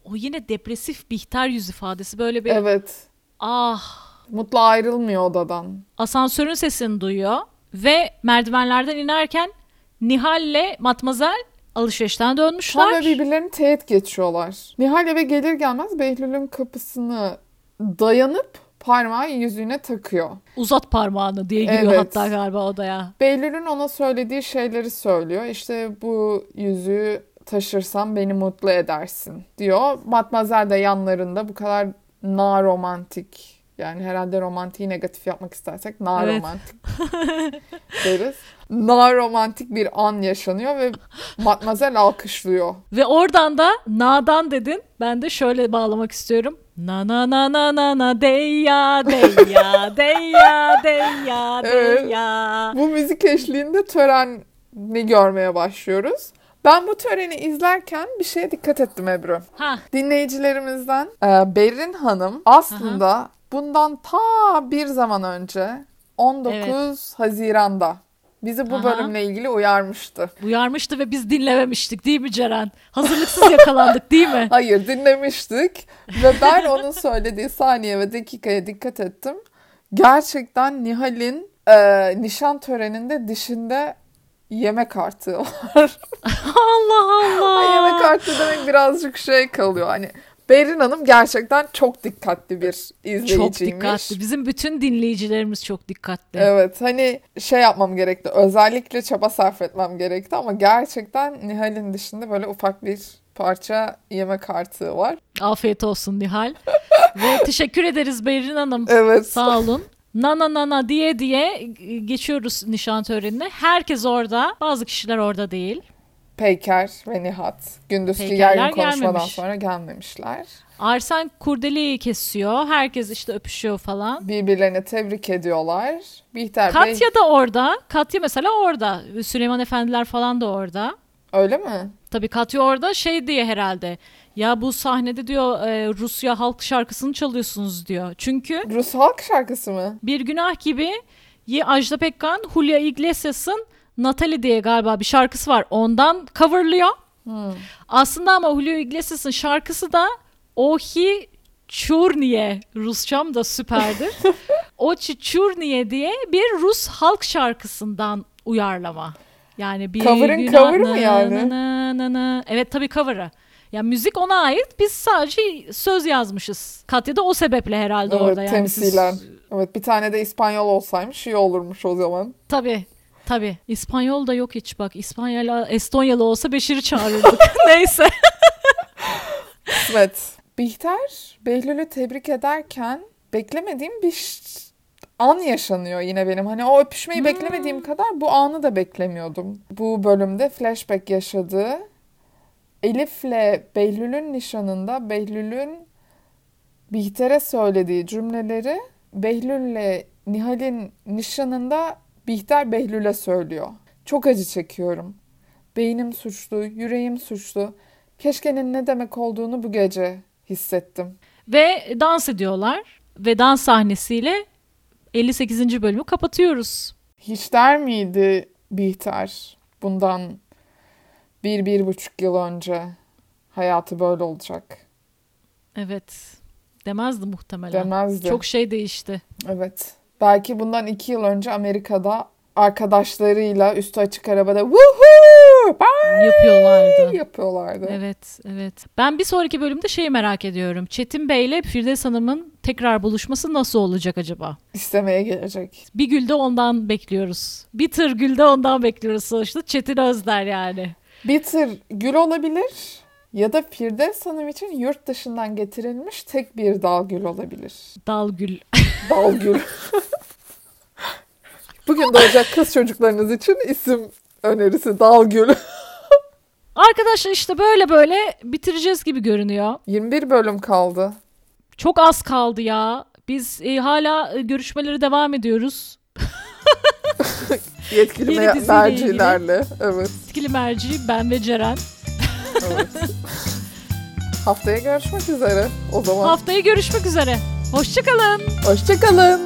Speaker 2: o yine depresif Bihter yüz ifadesi böyle bir
Speaker 1: Evet.
Speaker 2: ah
Speaker 1: Mutlu ayrılmıyor odadan.
Speaker 2: asansörün sesini duyuyor ve merdivenlerden inerken Nihal'le Matmazel alışverişten dönmüşler.
Speaker 1: Tam ve birbirlerini teğet geçiyorlar. Nihal eve gelir gelmez Behlül'ün kapısını dayanıp parmağı yüzüğüne takıyor.
Speaker 2: Uzat parmağını diye giriyor
Speaker 1: Evet.
Speaker 2: hatta galiba odaya.
Speaker 1: Behlül'ün ona söylediği şeyleri söylüyor. İşte bu yüzüğü taşırsam beni mutlu edersin diyor. Matmazel de yanlarında bu kadar na romantik yani herhalde romantiği negatif yapmak istersek na
Speaker 2: Evet.
Speaker 1: romantik <laughs> deriz. Na romantik bir an yaşanıyor ve Matmazel alkışlıyor.
Speaker 2: Ve oradan da na'dan dedin. Ben de şöyle bağlamak istiyorum. Na na na na na na deyya deyya <laughs> deyya deyya
Speaker 1: Evet.
Speaker 2: deyya.
Speaker 1: Bu müzik eşliğinde töreni görmeye başlıyoruz. Ben bu töreni izlerken bir şeye dikkat ettim Ebru.
Speaker 2: Ha
Speaker 1: Dinleyicilerimizden e, Berin Hanım aslında bundan ta bir zaman önce 19 Haziran'da bizi bu
Speaker 2: Aha.
Speaker 1: bölümle ilgili uyarmıştı.
Speaker 2: uyarmıştı ve biz dinlememiştik değil mi Ceren? Hazırlıksız yakalandık değil mi? <laughs>
Speaker 1: Hayır dinlemiştik ve ben onun söylediği saniye ve dakikaya dikkat ettim. Gerçekten Nihal'in e, nişan töreninde dişinde yemek artığı var. <laughs>
Speaker 2: Allah Allah.
Speaker 1: yemek artığı demek birazcık şey kalıyor. Hani Berin Hanım gerçekten çok dikkatli bir izleyiciymiş.
Speaker 2: Çok dikkatli. Bizim bütün dinleyicilerimiz çok dikkatli.
Speaker 1: Evet hani şey yapmam gerekti. Özellikle çaba sarf etmem gerekti ama gerçekten Nihal'in dışında böyle ufak bir parça yemek artığı var.
Speaker 2: Afiyet olsun Nihal. <laughs> ve teşekkür ederiz Berin Hanım.
Speaker 1: Evet.
Speaker 2: Sağ olun. Nana nana diye diye geçiyoruz nişan törenine. Herkes orada. Bazı kişiler orada değil.
Speaker 1: Peyker ve Nihat gündüzki gergin konuşmadan
Speaker 2: gelmemiş.
Speaker 1: sonra gelmemişler.
Speaker 2: Arsen kurdeleyi kesiyor. Herkes işte öpüşüyor falan.
Speaker 1: Birbirlerini tebrik ediyorlar. Bihter Bey
Speaker 2: Katya da orada. Katya mesela orada. Süleyman Efendiler falan da orada.
Speaker 1: öyle mi?
Speaker 2: Tabii Katya orada şey diye herhalde. Ya bu sahnede diyor e, Rusya halk şarkısını çalıyorsunuz diyor. Çünkü
Speaker 1: Rus halk şarkısı mı?
Speaker 2: bir günah gibi Ajda Pekkan, Julio Iglesias'ın Natalie diye galiba bir şarkısı var. Ondan coverlıyor. Aslında ama Julio Iglesias'ın şarkısı da Ohi Churniye. Rusçam da süperdir. <laughs> Ochi Churniye diye bir Rus halk şarkısından uyarlama. Yani bir
Speaker 1: Cover'ın cover'ı mı yani?
Speaker 2: na- na- na. Evet tabii cover'ı. Ya müzik ona ait. Biz sadece söz yazmışız. Katya da o sebeple herhalde
Speaker 1: Evet
Speaker 2: orada yani. Siz-
Speaker 1: temsilen. Evet bir tane de İspanyol olsaymış iyi olurmuş o zaman.
Speaker 2: Tabii. Tabii. İspanyol da yok hiç bak. İspanyol, Estonyalı olsa Beşir'i çağırırdık. <laughs> Neyse.
Speaker 1: Evet. Bihter Behlül'ü tebrik ederken beklemediğim bir an yaşanıyor yine benim. Hani o öpüşmeyi beklemediğim kadar bu anı da beklemiyordum. Bu bölümde flashback yaşadığı Elif'le Behlül'ün nişanında Behlül'ün Bihter'e söylediği cümleleri Behlül'le Nihal'in nişanında Bihter Behlül'e söylüyor. Çok acı çekiyorum. Beynim suçlu, yüreğim suçlu. Keşke'nin ne demek olduğunu bu gece hissettim.
Speaker 2: Ve dans ediyorlar. Ve dans sahnesiyle 58. bölümü kapatıyoruz.
Speaker 1: Hiç der miydi Bihter bundan bir, bir buçuk yıl önce hayatı böyle olacak?
Speaker 2: Evet. Demezdi muhtemelen.
Speaker 1: Demezdi.
Speaker 2: Çok şey değişti.
Speaker 1: Evet. Belki bundan iki yıl önce Amerika'da arkadaşlarıyla üstü açık arabada woohoo bye
Speaker 2: Yapıyorlardı.
Speaker 1: yapıyorlardı.
Speaker 2: Evet, evet. Ben bir sonraki bölümde şeyi merak ediyorum. Çetin Bey ile Firdevs Hanım'ın tekrar buluşması nasıl olacak acaba?
Speaker 1: İstemeye gelecek.
Speaker 2: Bir gülde ondan bekliyoruz. Bir tır gülde ondan bekliyoruz sonuçta. Çetin Özder yani.
Speaker 1: Bitter gül olabilir ya da Firdevs Hanım için yurt dışından getirilmiş tek bir dal gül olabilir.
Speaker 2: Dal gül.
Speaker 1: Dal gül. <laughs> Bugün doğacak kız çocuklarınız için isim önerisi dal gül. <laughs>
Speaker 2: Arkadaşlar işte böyle böyle bitireceğiz gibi görünüyor.
Speaker 1: 21 bölüm kaldı.
Speaker 2: Çok az kaldı ya. Biz e, hala e, görüşmeleri devam ediyoruz. <laughs>
Speaker 1: Yetkili me- mercilerle. Evet,
Speaker 2: Etkili merci ben ve Ceren.
Speaker 1: Evet. Haftaya görüşmek üzere. O zaman
Speaker 2: Haftaya görüşmek üzere. Hoşçakalın.
Speaker 1: hoşçakalın.